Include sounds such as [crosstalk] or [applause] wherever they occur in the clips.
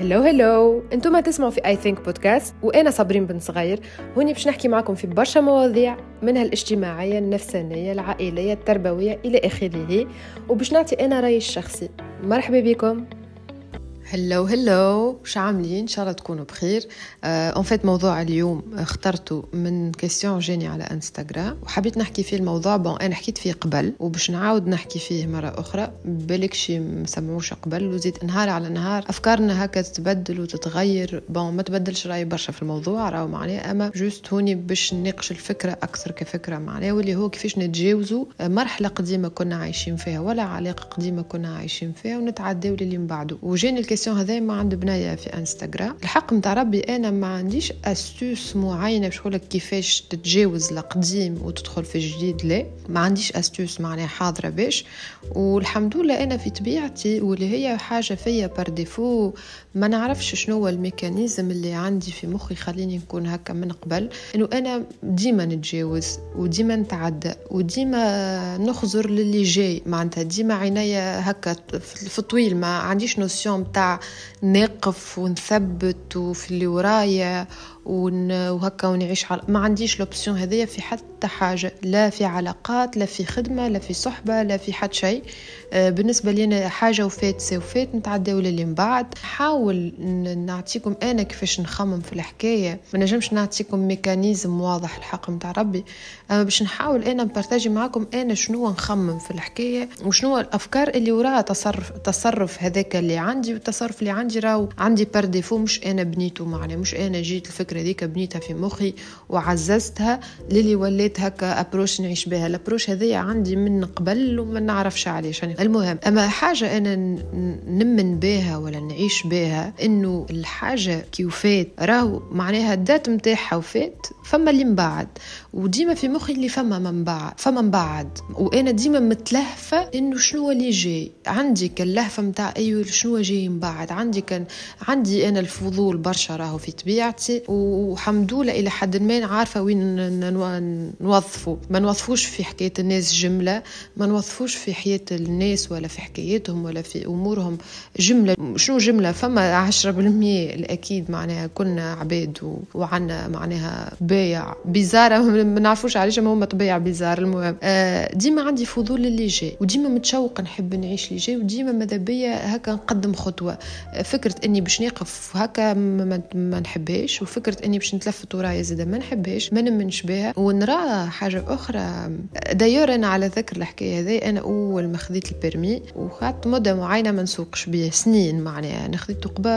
هلو هلو أنتم تسمعوا في I Think podcast وأنا صابرين بن صغير. هوني باش نحكي معكم في برشا مواضيع منها الاجتماعية النفسانية العائلية التربوية إلى آخره. وباش نعطي أنا رأيي الشخصي مرحبا بكم. هلو هلو وش عاملين؟ إن شاء الله تكونوا بخير. en uh, fait موضوع اليوم اخترته من question جاني على انستغرام وحبيت نحكي فيه الموضوع. bon أنا حكيت فيه قبل. وباش نعاود نحكي فيه مرة أخرى بالك شي مسمعوش قبل. وزيد نهار على نهار أفكارنا هكا تتبدل وتتغير. bon ما تبدلش رايي برشا في الموضوع. راهو معناه أما juste هوني باش نناقش الفكرة أكثر كفكرة معناه. واللي هو كيفاش نتجاوزوا مرحلة قديمة كنا عايشين فيها ولا علاقة قديمة كنا عايشين فيها ونتعداو للي من بعده وجاني ال question هذا من عند بنية في إنستغرام. الحق متاع ربي أنا ما عنديش astuces معينة باش نقولك كيفاش تتجاوز القديم وتدخل في الجديد لا. ما عنديش astuces معناها حاضرة باش. والحمد لله أنا في طبيعتي واللي هي حاجة فيا par défaut ما نعرفش شنو هو ال mécanisme اللي عندي في مخي خليني نكون هكا من قبل. إنه أنا ديما نتجاوز وديما نتعدى وديما نخزر للي جاي. معناتها ديما عينيا هكا في الطويل ما عنديش notion نقف ونثبت وفي اللي ورايا وهكا ونعيش على ما عنديش l'option هذيا في حتى حاجة. لا في علاقات لا في خدمة لا في صحبة لا في حد شيء. بالنسبة لي أنا حاجة وفات c'est وفات نتعداو للي من بعد. حاول نعطيكم أنا كيفاش نخمم في الحكاية. ما نجمش نعطيكم mécanisme واضح الحق نتاع ربي. أما باش نحاول أنا ن partager معاكم أنا شنو نخمم في الحكاية وشنو الأفكار اللي وراها تصرف تصرف هذاك اللي عندي والتصرف اللي عندي راهو عندي par défaut مش أنا بنيته معناه مش أنا جيت الفكرة هذيك بنيتها في مخي وعززتها للي وليت هكا ابروش نعيش بها. الأبروش هذيا عندي من قبل وما نعرفش علاش يعني المهم أما حاجة أنا نمن بها ولا نعيش بها إنه الحاجة كي وفات راهو معناها الدات نتاعها وفات فما اللي من بعد. وديما في مخي اللي فما من بعد فما من بعد. وأنا ديما متلهفة إنه شنو اللي جاي. عندي كاللهفة نتاع أيوه شنو جاي من بعد. عندي كان عندي أنا الفضول برشا راهو في طبيعتي. وحمد لله إلى حد ما عارفه وين نوظفوا ما نوظفوش في حكاية الناس جملة ما نوظفوش في حياة الناس ولا في حكاياتهم ولا في أمورهم جملة. شنو جملة؟ فما عشرة بالمية. الأكيد معناها كنا عباد وعنا معناها بايع. بزارة ما نعرفوش علاش ما هما طبيعة بزار. المهم آه ديما عندي فضول للي جاي وديما متشوقه نحب نعيش اللي جاي وديما ماذا بيا هكا نقدم خطوة. فكرة إني باش نقف هكا ما, نحبهاش وفكرة إني باش نتلفت ورايا زاده ما نحبهاش ما نمنش بها. ونرى حاجة أخرى. d'ailleurs أنا على ذكر الحكاية هذه أنا أول ما خذيت ال permis وخدت مدة معينة ما نسوقش بيه سنين معناها. أنا خذيته قبل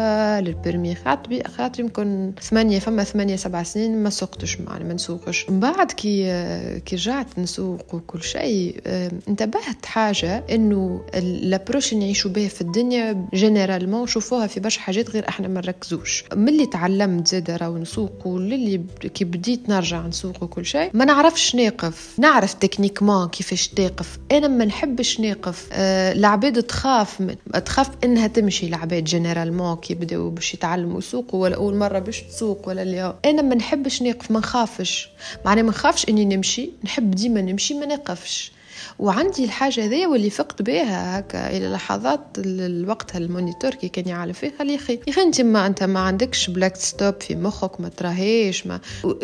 ال permis خدت بيه يمكن ثمانية فما ثمانية سبع سنين ما سوقتش معناها ما نسوقش. من كي كي رجعت نسوق وكل شيء انتبهت حاجة إنه l'approche نعيشوا به في الدنيا généralement شوفوها في برشا حاجات غير إحنا ما نركزوش. ملي تعلمت زاد راهو نسوق وللي كي بديت نرجع نسوق وكل شيء ما نعرفش ناقف. نعرف techniquement كيفاش تقف أنا ما نحبش ناقف. أه العباد تخاف من تخاف إنها تمشي. العباد généralement كي بداو باش يتعلموا يسوقوا ولا أول مرة باش تسوق ولا اللي أنا ما نحبش ناقف. ما نخافش. معناها ما نخافش إني نمشي نحب ديما نمشي ما نقفش. وعندي الحاجة هذه واللي فقت بها هكا إلى لحظات الوقت ال moniteur كي كان يعرف فيه قال أخي يا أخي أنت ما أنت ما عندكش plaque stop في مخك ما تراهيش ما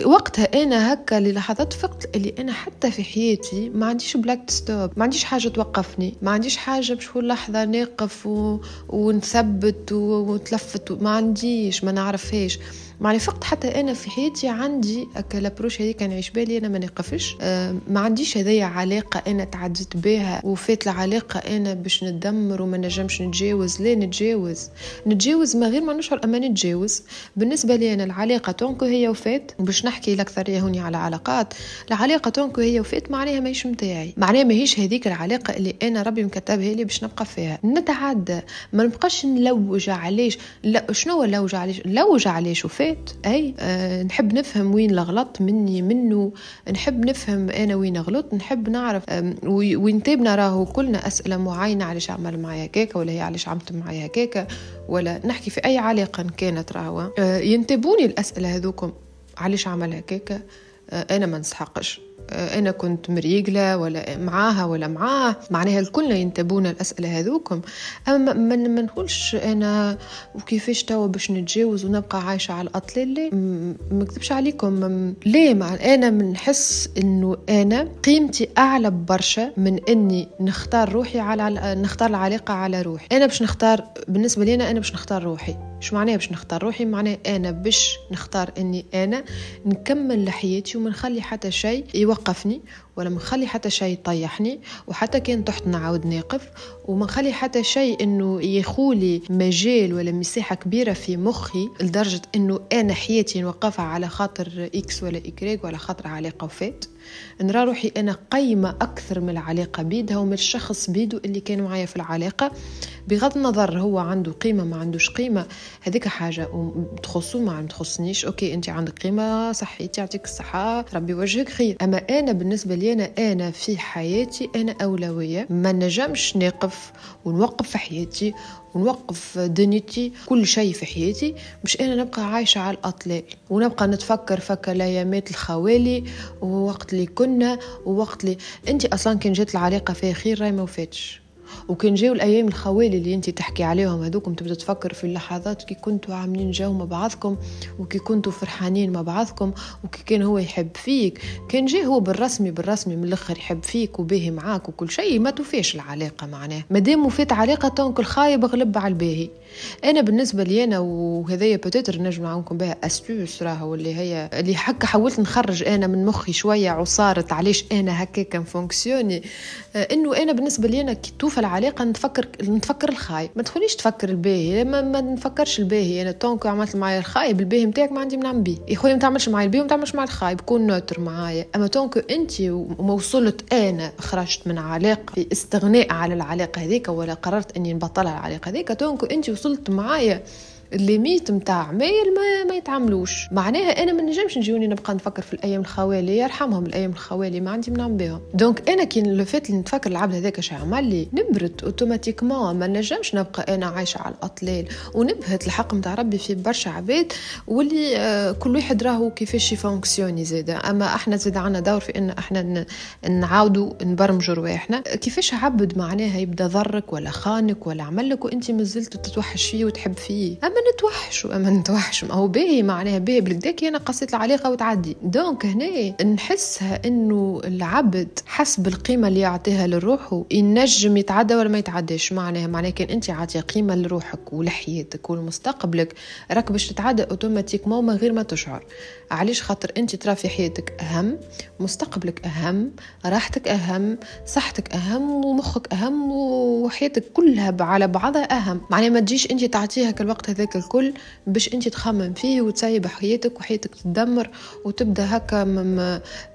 وقتها أنا هكا للحظات فقت اللي أنا حتى في حياتي ما عنديش plaque stop ما عنديش حاجة توقفني ما عنديش حاجة باش كل لحظة نقف و... ونثبت ونتلفت ما عنديش ما نعرفهاش. معني فقط حتى أنا في حياتي عندي l'approche هذيك نعيش بالي أنا ما نقفش. ما عنديش هذيا علاقة أنا تعديت بها وفات العلاقة أنا باش ندمر وما نجمش نتجاوز. لا نتجاوز. نتجاوز ما غير ما نشعر أما نتجاوز. بالنسبة لي أنا العلاقة tant que هي وفات. باش نحكي الاكثريه هوني على علاقات. العلاقة tant que هي وفات معناها ماهيش متاعي. معناها ماهيش هذيك العلاقة اللي أنا ربي مكتبها لي باش نبقى فيها. نتعدى. ما نبقاش نلوج علاش لا شنو هو نلوج علاش نلوج علاش وفات. أي أه نحب نفهم وين الغلط مني منه نحب نفهم أنا وين غلط نحب نعرف وين تابنا راهو كلنا أسئلة معينة علاش عمل معايا هكاكا ولا هي علاش عملت معايا هكاكا ولا نحكي في أي علاقة كانت راهو. أه ينتابوني الأسئلة هذوكم علاش عمل هكاكا؟ أه أنا ما نسحقش. أنا كنت مريقلة ولا معاها ولا معاه معناها الكلنا ينتبون الاسئله هذوكم. أما ما نقولش أنا وكيفاش توا باش نتجاوز ونبقى عايشة على الاطلال ليه ما نكذبش عليكم. ليه؟ مع أنا منحس إنه أنا قيمتي أعلى برشا من إني نختار روحي على نختار العلاقة على روحي. أنا باش نختار بالنسبة لي أنا باش نختار روحي. شو معناها باش نختار روحي؟ معناها أنا باش نختار إني أنا نكمل لحياتي وما نخلي حتى شيء يوقفني ولا نخلي حتى شيء يطيحني وحتى كان تحت نعاود ناقف وما نخلي حتى شيء إنه يخولي مجال ولا مساحة كبيرة في مخي لدرجة إنه أنا حياتي نوقفها على خاطر إكس ولا اكريك ولا خاطر علاقة وفات. نرى روحي أنا قيمة أكثر من العلاقه بيدها ومن الشخص بيدو اللي كان معايا في العلاقه بغض النظر هو عنده قيمة ما عندوش قيمة هذيك حاجة. تخصو ما تخصنيش أوكي أنت عندك قيمة صحيتي يعطيك الصحة ربي وجهك خير. أما أنا بالنسبة لي أنا أنا في حياتي أنا أولوية. ما نجمش نقف ونوقف في حياتي ونوقف دنيتي كل شيء في حياتي مش أنا نبقى عايشة على الأطلال. ونبقى نتفكر فك الأيامات الخوالي ووقت اللي كنا ووقت اللي انت أصلا كان جات العلاقة فيها خير راي ما وفاتش. وكان جاو الأيام الخوالي اللي أنت تحكي عليهم هذوكم تبدا تفكر في اللحظات كي كنتوا عاملين جو مع بعضكم وكي كنتوا فرحانين مع بعضكم وكي كان هو يحب فيك. كان جاي هو بالرسمي بالرسمي من الأخر يحب فيك وباهي معاك وكل شيء ما توفيش العلاقة معناه مادام وفات علاقة donc الخايب غلب على الباهي. أنا بالنسبة لي أنا وهذايا peut-être نجم نعاونكم بها astuces راهو اللي هي اللي حكا حاولت نخرج أنا من مخي شوية عصارت علاش أنا هكاك ن fonctionner. آه، إنه أنا بالنسبة لي أنا كي توفى العلاقه نتفكر نتفكر الخايب. ما تخليش تفكر الباهي. ما, ما نفكرش الباهي. أنا donc عملت معايا الخايب الباهي نتاعك ما عندي نعمل بيه. يا خويا ما تعملش معايا الباهي وما تعملش معايا الخايب. كون neutre معايا. أما donc أنت وصلت أنا خرجت من علاقة في استغناء على العلاقة هذيك ولا قررت إني نبطلها العلاقة هذيك donc أنت وصلت معايا ال limite نتاع عمايل ما, ما يتعملوش معناها أنا ما نجمش نجيوني نبقى نفكر في الأيام الخوالي يرحمهم الأيام الخوالي ما عندي ما نعمل بهم donc أنا كي لو فات اللي نتفكر العبد هذاك اش عمل لي نبرت automatiquement ما نجمش نبقى أنا عايشة على الأطلال. ونبهت الحق نتاع ربي في برشا عباد واللي آه كل واحد راهو كيفاش ي fonctionner زاده. أما إحنا زاد عنا دور في إن إحنا نعاودوا نبرمجوا رواحنا. كيفاش عبد معناها يبدأ ضرك ولا خانك ولا عمل لك وانت مازلت تتوحش فيه وتحب فيه. أما نتوحشوا أما نتوحشوا. ما هو باهي معناها باهي بالكدا أنا قصيت العلاقة وتعدي. donc هنا نحسها إنه العبد حسب القيمة اللي يعطيها لروحه ينجم يتعدى ولا ما يتعداش. معناها معناها كان أنت عاطي قيمة لروحك ولحياتك ولمستقبلك. راك باش تتعدى automatiquement من غير ما تشعر. علاش؟ خاطر أنت ترى في حياتك أهم مستقبلك أهم راحتك أهم صحتك أهم ومخك أهم وحياتك كلها على بعضها أهم. معناها ما تجيش أنت تعطيها الوقت هذاك الكل باش انت تخمم فيه وتسيب حياتك وحياتك تدمر وتبدأ هكا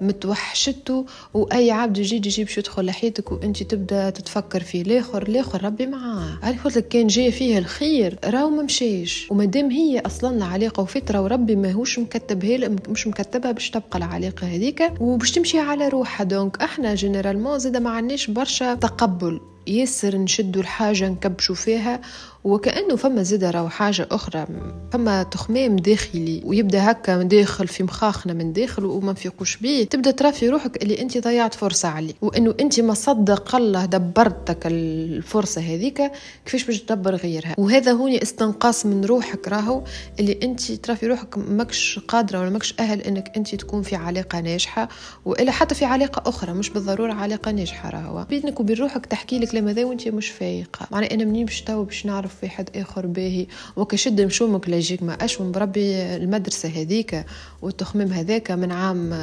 متوحشته وأي عبد جديد يجي باش يدخل لحياتك وانت تبدأ تتفكر فيه. الآخر الآخر ربي معاه. عارف قلت لك كان جاي فيه الخير راهو ما مشيش. ومادام هي أصلا العلاقة وفتره وربي ماهوش مكتبها مش مكتبها باش تبقى العلاقة هذيك وباش تمشي على روحها. donc إحنا généralement زيد ما عندناش برشا تقبل. ياسر نشدوا الحاجة نكبشوا فيها وكأنه فما زادة راهو حاجة أخرى فما تخمام داخلي ويبدأ هكا داخل في مخاخنا من داخل وما نفيقوش بيه تبدأ ترى في روحك اللي أنت ضيعت فرصة عليه. وإنه أنت ما صدق الله دبرتك الفرصة هذيك كيفاش باش تدبر غيرها؟ وهذا هوني استنقاص من روحك راهو اللي أنت ترى في روحك ماكش قادرة ولا ماكش أهل إنك أنت تكون في علاقة ناجحة وإلا حتى في علاقة أخرى مش بالضرورة علاقة ناجحة راهو. بينك وبين روحك تحكي لك الكلام هذا وأنت مش فايقة؟ معنى أنا منين باش تو باش نعرف في حد آخر باهي. وكشد مشومك لاجيك ما اشوم بربي المدرسة هذيك والتخميم هذاك من عام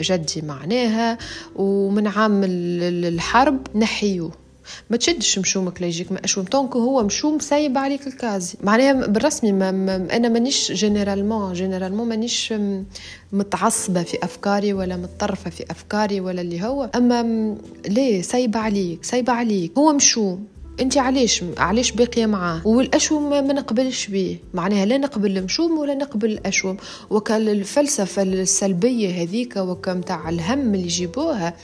جدي معناها ومن عام الحرب نحيوه ما تشدش مشومك ليجيك ما اشوم طونك هو مشوم سايب عليك الكازي معناها بالرسمي ما ما أنا مانيش جينيرالمون جينيرالمون مانيش متعصبة في أفكاري ولا متطرفة في أفكاري ولا اللي هو. أما ليه؟ سايبة عليك سايبة عليك. هو مشوم انت علاش علاش باقية معاه؟ والأشوم ما نقبلش به معناها لا نقبل المشوم ولا نقبل الأشوم. وكان الفلسفة السلبية هذيك وكم تاع الهم اللي يجيبوها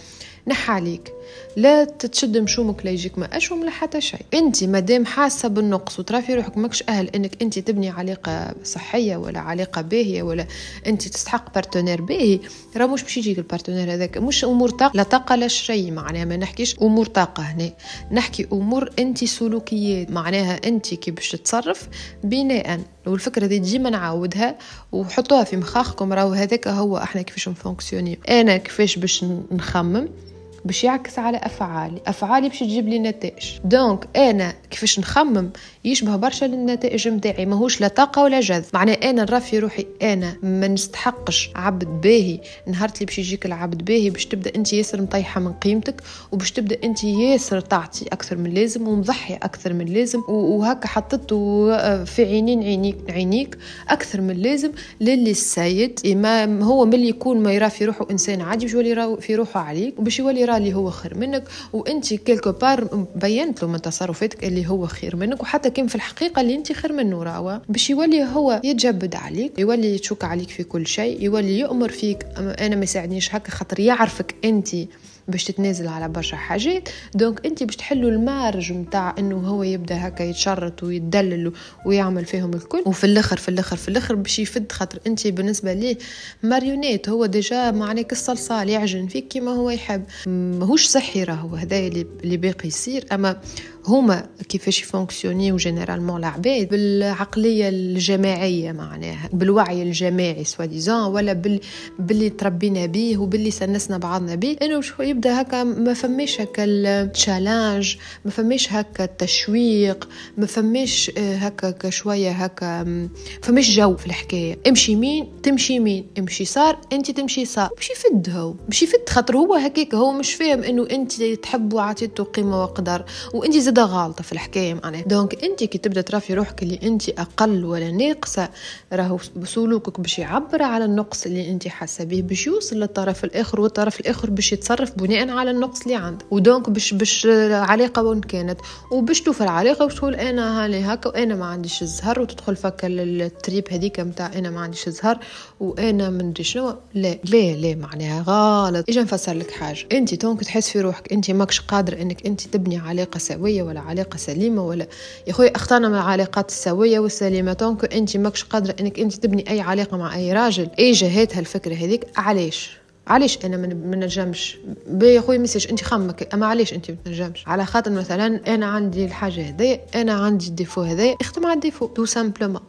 نحى عليك. لا تتشد مشومك لا يجيك ما أشوم لا حتى شيء. أنت مادام حاسة بالنقص وترى في روحك ماكش أهل إنك أنت تبني علاقة صحية ولا علاقة باهية ولا أنت تستحق partenaire باهي راه مش باش يجيك ال partenaire هذاك. مش أمور طاقة. لا طاقة لا شيء معناها ما نحكيش أمور طاقة هنا. نحكي أمور أنت سلوكيات معناها أنت كي باش تتصرف بناء. والفكرة دي ديما نعاودها وحطوها في مخاخكم راهو هذاك هو إحنا كيفاش ن fonctionner أنا كيفاش باش نخمم؟ باش يعكس على أفعالي. أفعالي باش تجيب لي نتائج. donc أنا كيفاش نخمم يشبه برشا للنتائج نتاعي ماهوش لا طاقة ولا جذب. معناه أنا نرى في روحي. أنا ما نستحقش عبد باهي. نهار اللي باش يجيك العبد باهي باش تبدأ أنت ياسر مطيحة من قيمتك وباش تبدأ أنت ياسر تعطي أكثر من لازم ومضحي أكثر من لازم وهكا حطيته آه، في عينين عينيك عينيك أكثر من لازم للي السيد. ما هو ملي يكون ما يرى في روحه إنسان عادي باش يولي في روحه عليك وباش يولي يرى اللي هو خير منك وأنت كيلكو بار بينت له من تصرفاتك اللي هو خير منك وحتى كان في الحقيقة اللي أنت خير منه راهو. باش يولي هو يتجبد عليك يولي يتشك عليك في كل شيء يولي يؤمر فيك أنا ما يساعدنيش هكا خاطر يعرفك أنت باش تتنازل على برشا حاجات. donc انت باش تحلوا ال marge نتاع انه هو يبدا هكا يتشرط ويدلل ويعمل فيهم الكل. وفي الآخر في الآخر في الآخر باش يفد خاطر انت بالنسبة ليه marionnette هو déjà معناك الصلصال يعجن فيك كما هو يحب. ماهوش صحي راهو هذا اللي باقي يصير. أما هما كيفاش ي fonctionner و généralement العباد بالعقلية الجماعية معناها بالوعي الجماعي soi-disant ولا بال باللي تربينا به وباللي سنسنا بعضنا به انه شو يبدأ هكا ما فماش هكا ال challenge ما فماش هكا التشويق ما فماش آه، هكا شوية هكا ما فماش جو في الحكاية. امشي يمين تمشي يمين امشي صار انت تمشي يسار. باش يفد هو باش يفد خاطر هو هكاك هو مش فاهم إنه انت تحب وعطيته قيمة وقدر وانت زاده غالطه في الحكاية معناها. donc انت كي تبدأ ترى في روحك اللي انت أقل ولا ناقصة راهو سلوكك باش يعبر على النقص اللي انت حاسة به باش يوصل للطرف الآخر والطرف الآخر باش يتصرف بناء على النقص اللي عندك و donc باش باش علاقة وين كانت وباش توفى العلاقه وتقول أنا هاني هكا وأنا ما عنديش الزهر وتدخل فك ال trip هذيك نتاع أنا ما عنديش الزهر وأنا من ادري شنو. لا لا لا معناها غلط. أجي نفسر لك حاجة. انت donc تحس في روحك انت ماكش قادر إنك انت تبني علاقة سوية ولا علاقة سليمة ولا يا خويا أختارنا من العلاقات السوية والسليمة. donc انت ماكش قادرة إنك انت تبني أي علاقة مع أي راجل. أي جات هالفكرة هذيك علاش؟ علاش أنا ما نجمش؟ يا خويا مسج أنت خمك أما علاش أنت ما تنجمش؟ على خاطر مثلا أنا عندي الحاجة هذه أنا عندي ال défaut هذا اخدم على ال défaut tout simplement.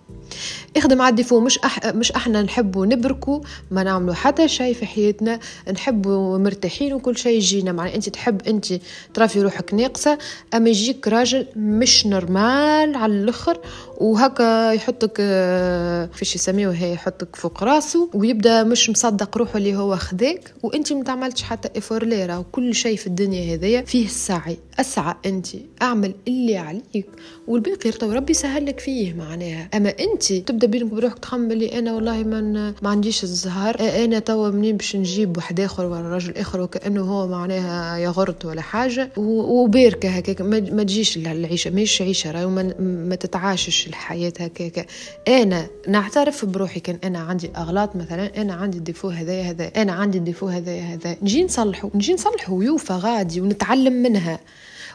اخدم على ال défaut مش أح... مش إحنا نحبوا نبركوا ما نعملوا حتى شيء في حياتنا نحبوا مرتاحين وكل شيء يجينا. معناها أنت تحب أنت ترى في روحك ناقصة أما يجيك راجل مش normal على الآخر وهكا يحطك فيش يسميه هي يحطك فوق راسه ويبدا مش مصدق روحه اللي هو خذاك وانت ما تعملتش حتى effort ليرا وكل شيء في الدنيا هذيا فيه السعي. أسعى أنت أعمل اللي عليك والباقي تو ربي سهل لك فيه معناها. أما أنت تبدأ بينك وبروحك تخمم اللي أنا والله من ما عنديش الزهر أنا توا منين باش نجيب واحد آخر ولا راجل آخر وكأنه هو معناها يغرط ولا حاجة وباركة هكاك. ما تجيش العيشة ماهيش عيشة راهو ما تتعاشش الحياة هكاك. أنا نعترف بروحي كان أنا عندي أغلاط مثلا أنا عندي ال défaut هذايا هذا أنا عندي ال défaut هذايا هذا. نجي نصلحه نجي نصلحه ويوفى غادي ونتعلم منها.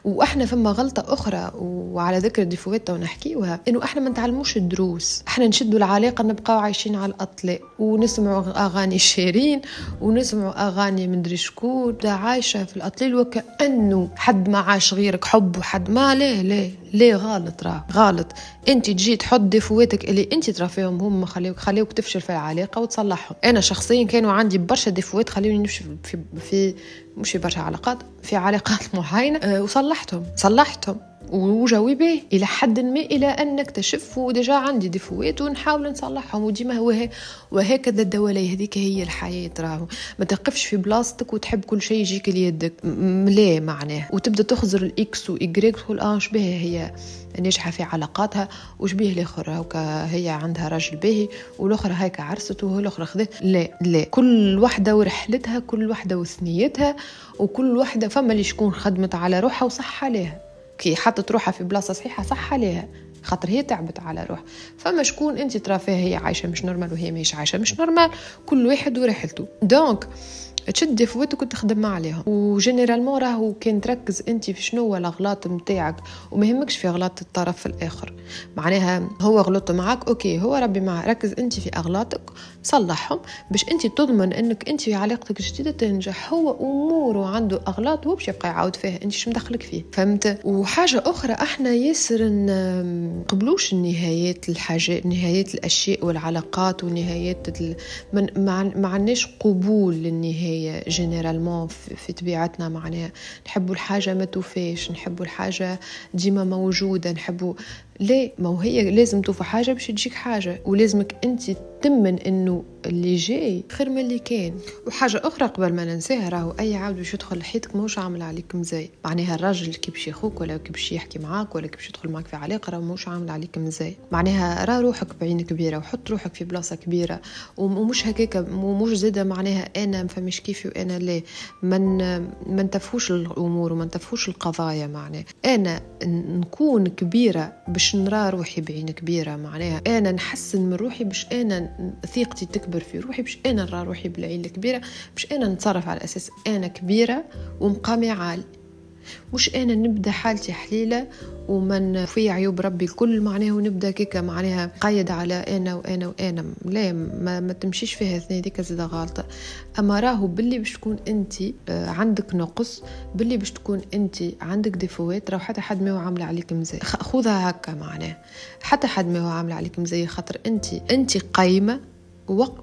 وإحنا فما غلطة أخرى وعلى ذكر ال défaut ات ونحكيوها إنه إحنا ما نتعلموش الدروس. إحنا نشدوا العلاقة نبقاو عايشين على الاطلال ونسمعوا أغاني شيرين ونسمعوا أغاني مدري شكون عايشة في الاطلال وكأنه حد ما عاش غيرك حب وحد ما لا لا ليه غلط راه؟ غلط. أنت تجي تحط défaut اتك اللي أنت ترى فيهم هم خليوك خليوك تفشل في العلاقة وتصلحهم. أنا شخصيا كانوا عندي برشا défaut ات خليوني نفشل في, في مش برشا علاقات في علاقات [laughs] معينة. أه وصلحتهم صلحتهم. وجوي به إلى حد ما إلى أن نكتشف و déjà عندي défaut ات ونحاول نصلحهم وديما هو وهكذا دواليك. هذيك هي الحياة راهو. ما تقفش في بلاصتك وتحب كل شيء يجيك ليدك لا معناه وتبدأ تخزر ال ex وايكغيك تقول آه شبه هي ناجحة في علاقاتها وشبيه الآخر. هكا هي عندها راجل باهي والاخرى هيك عرست والاخرى خذت لا لا. كل وحدة ورحلتها كل وحدة وثنيتها وكل وحدة فما اللي شكون خدمت على روحها وصح عليها. كي حطت روحها في بلاصة صحيحة صح عليها. خاطر هي تعبت على روح. فما شكون انت ترى فيها هي عايشة مش normal وهي مش عايشة مش normal كل واحد ورحلته. donc تشد défaut اتك وتخدم عليهم. و généralement راهو كان تركز انت في شنو الأغلاط نتاعك وما يهمكش في أغلاط الطرف الآخر. معناها هو غلط معك أوكي هو ربي معك ركز انت في أغلاطك صلحهم باش انت تضمن إنك انت في علاقتك الجديدة تنجح. هو أموره عنده أغلاط هو باش يبقى يعاود فيها. انت شو مدخلك فيه؟ فهمت؟ وحاجة أخرى إحنا ياسر نقبلوش النهايات الحاجات نهايات الأشياء والعلاقات ونهايات ما عندناش قبول للنهاية généralement في طبيعتنا معناها. نحبوا الحاجة ما توفيش نحبوا الحاجة ديما موجودة نحبوا ليه ما هي لازم توفى حاجة باش تجيك حاجة ولازمك أنت تمن إنه اللي جاي خير من اللي كان. وحاجة أخرى قبل ما ننساها راهو أي عبد باش يدخل لحياتك ماهوش عامل عليك مزاي. معناها الراجل كي باش يخوك ولا كي باش يحكي معاك ولا كي باش يدخل معاك في علاقة راه ماهوش عامل عليك مزاي. معناها راه روحك بعين كبيرة وحط روحك في بلاصة كبيرة. ومش هكاك ومش زادة معناها أنا ما فهمش كيفي وأنا لا. من ما نتفوش الأمور وما نتفوش القضايا معناها. أنا نكون كبيرة باش نرى روحي بعين كبيرة معناها. أنا نحسن من روحي باش أنا ثقتي تكبر في روحي باش أنا نرى روحي بالعين الكبيرة باش أنا نتصرف على أساس أنا كبيرة ومقامي عالي. مش أنا نبدأ حالتي حليلة ومن في عيوب ربي الكل معناها ونبدأ كيكا معناها قيد على أنا وأنا وأنا. لا ما, ما تمشيش فيها اثنين هذيك زاده غلطة. أما راهو باللي باش تكون أنت آه، عندك نقص باللي باش تكون أنت عندك défaut ات راهو حتى حد ما هو عامل عليك مزية خذها هكا معناها. حتى حد ما هو عامل عليك مزية خاطر انت أنت قايمة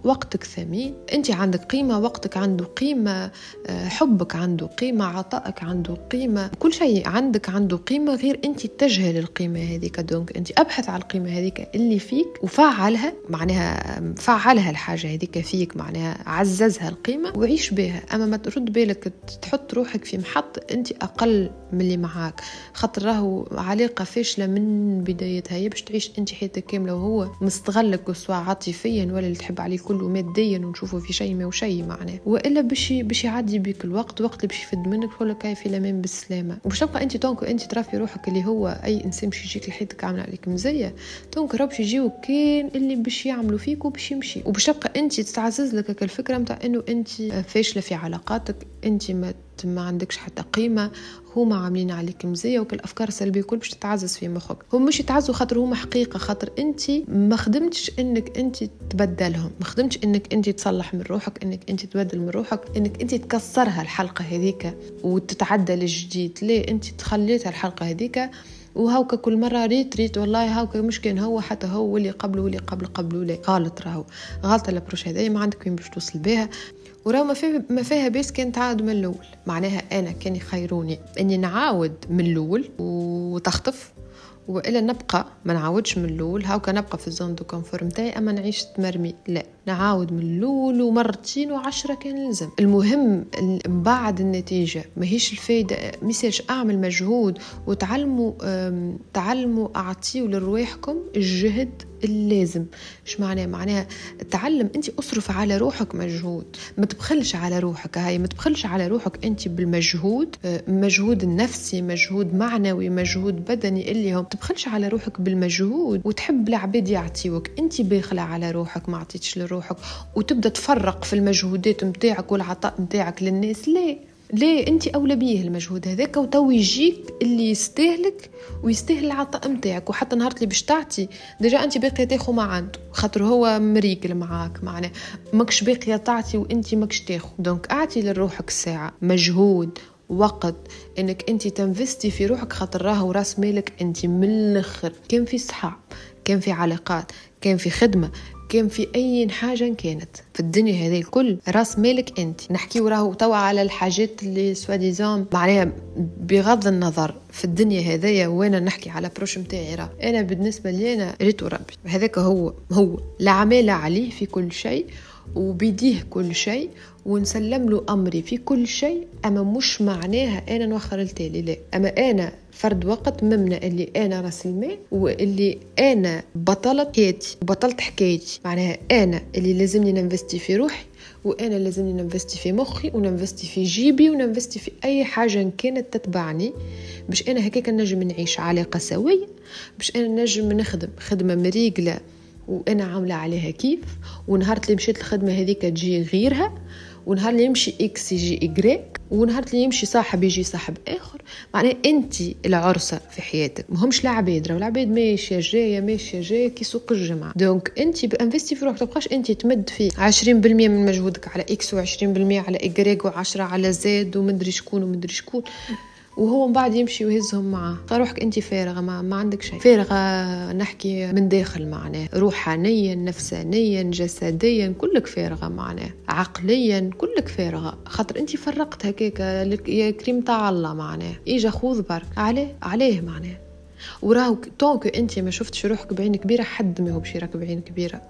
وقتك ثمين انت عندك قيمة وقتك عنده قيمة آه، حبك عنده قيمة عطائك عنده قيمة. كل شيء عندك عنده قيمة غير انت تجهل القيمة هذيك. donc انت أبحث على القيمة هذيك اللي فيك وفعلها معناها فعلها الحاجة هذيك فيك معناها عززها القيمة وعيش بها. أما ما ترد بالك تحط روحك في محط انت أقل من اللي معاك. خاطر راهو علاقة فاشلة من بدايتها. باش تعيش انت حياتك كاملة وهو مستغلك سواء عاطفيا ولا اللي تحب عليه كله ماديا ونشوفه في شيء ما وشيء معناه. وإلا باش باش يعدي بك الوقت وقت اللي باش يفد منك تقول لك في الامان بالسلامة. وباش تبقى أنت تونك انت ترى في روحك اللي هو أي إنسان باش يجيك لحياتك عامل عليك مزية تونك راه باش يجيو كان اللي باش يعملوا فيك وباش يمشي. وباش تبقى أنت تتعزز لك الفكرة نتاع إنه أنت فاشلة في علاقاتك أنت ما ما عندكش حتى قيمة هما عاملين عليك مزية وكل الافكار السلبية كل باش تتعزز في مخك هم مش يتعزوا خاطر هما حقيقة خاطر أنت ما خدمتش إنك أنت تبدلهم ما خدمتش إنك أنت تصلح من روحك إنك أنت تبدل من روحك إنك أنت تكسرها الحلقة هذيك وتتعدى للجديد. ليه؟ أنت تخليتها الحلقة هذيك وهاوكا كل مرة ريت ريت والله هاوكا مش كان هو حتى هو واللي قبله واللي قبل قبله لا. غلط راهو. غلطة ال approche هذايا ما عندك وين باش توصل بها. وراه ما فيها ما فيها بس كان تعاود من الأول. معناها أنا كان يخيروني إني نعاود من الأول وتخطف وإلا نبقى ما نعاودش من الأول. هاكا نبقى في ال zone de confort نتاعي أما نعيش تمرمي لا نعاود من الأول ومرتين وعشرة كان لازم المهم بعد النتيجة ماهيش الفايدة. message أعمل مجهود وتعلموا تعلموا اعطيوا لرواحكم الجهد اللازم. إيش معناه؟ معناها تعلم انت اصرف على روحك مجهود. ما تبخلش على روحك هاي ما تبخلش على روحك انت بالمجهود آه، مجهود نفسي مجهود معنوي مجهود بدني اللي هم تبخلش على روحك بالمجهود. وتحب العباد يعطيوك. انت باخلة على روحك ما عطيتش لروحك. وتبدأ تفرق في المجهودات نتاعك والعطاء نتاعك للناس. ليه؟ ليه انت أولى بيه المجهود هذاك وتو يجيك اللي يستاهلك ويستاهل العطاء نتاعك وحتى نهار اللي باش تعطي déjà انت باقية تاخذ ما عنده خاطر هو مريقل معاك معناه ماكش باقية تعطي وانت ماكش تاخذ donc أعطي لروحك ساعة مجهود وقت إنك انت ت investi في روحك خاطر راهو راس مالك انت من الأخر. كان في صحاب كان في علاقات كان في خدمة كان في أي حاجة كانت. في الدنيا هذه الكل راس مالك أنت. نحكي وراه توا على الحاجات اللي soi-disant معناها بغض النظر. في الدنيا هذايا وأنا نحكي على بروش نتاعي راه. أنا بالنسبة لي أنا ريت ربي هذاك هو هو. لا عليه في كل شيء وبيديه كل شيء ونسلم له أمري في كل شيء أما مش معناها أنا نوخر التالي لا. أما أنا فرد وقت ممنع اللي أنا راس المال واللي أنا بطلت حياتي بطلت حكايتي. معناها أنا اللي لازمني ننفستي في روحي وأنا لازمني ننفستي في مخي وننفستي في جيبي وننفستي في أي حاجة إن كانت تتبعني. باش أنا هكاك نجم نعيش علاقة سوية باش أنا نجم نخدم خدمة مريقلة وأنا عاملة عليها كيف. ونهار اللي مشيت الخدمة هذيك تجي غيرها. ونهار اللي يمشي X يجي Y ونهار اللي يمشي صاحب يجي صاحب آخر. معناها أنت العرسه في حياتك ماهمش العباد راهو العباد ماشية جاية ماشية جاية كي سوق الجمعة. donc أنت ب investi في روحك تبقاش أنت تمد في 20% من مجهودك على X و20% على ايغريك و10 على زد ومدري شكون ومدري شكون. وهو من بعد يمشي ويهزهم معاه فروحك انت فارغة ما, ما عندك شيء. فارغة نحكي من داخل معناه. روحانيا نفسانيا جسديا كلك فارغة معناه. عقليا كلك فارغة. خاطر انت فرقت هكاك يا كريم تاع الله معناه. إجا خوذ برك. عليه عليه معناه. وراهو طونك انت ما شفتش روحك بعين كبيرة حد ما هو باش يراك بعين كبيرة.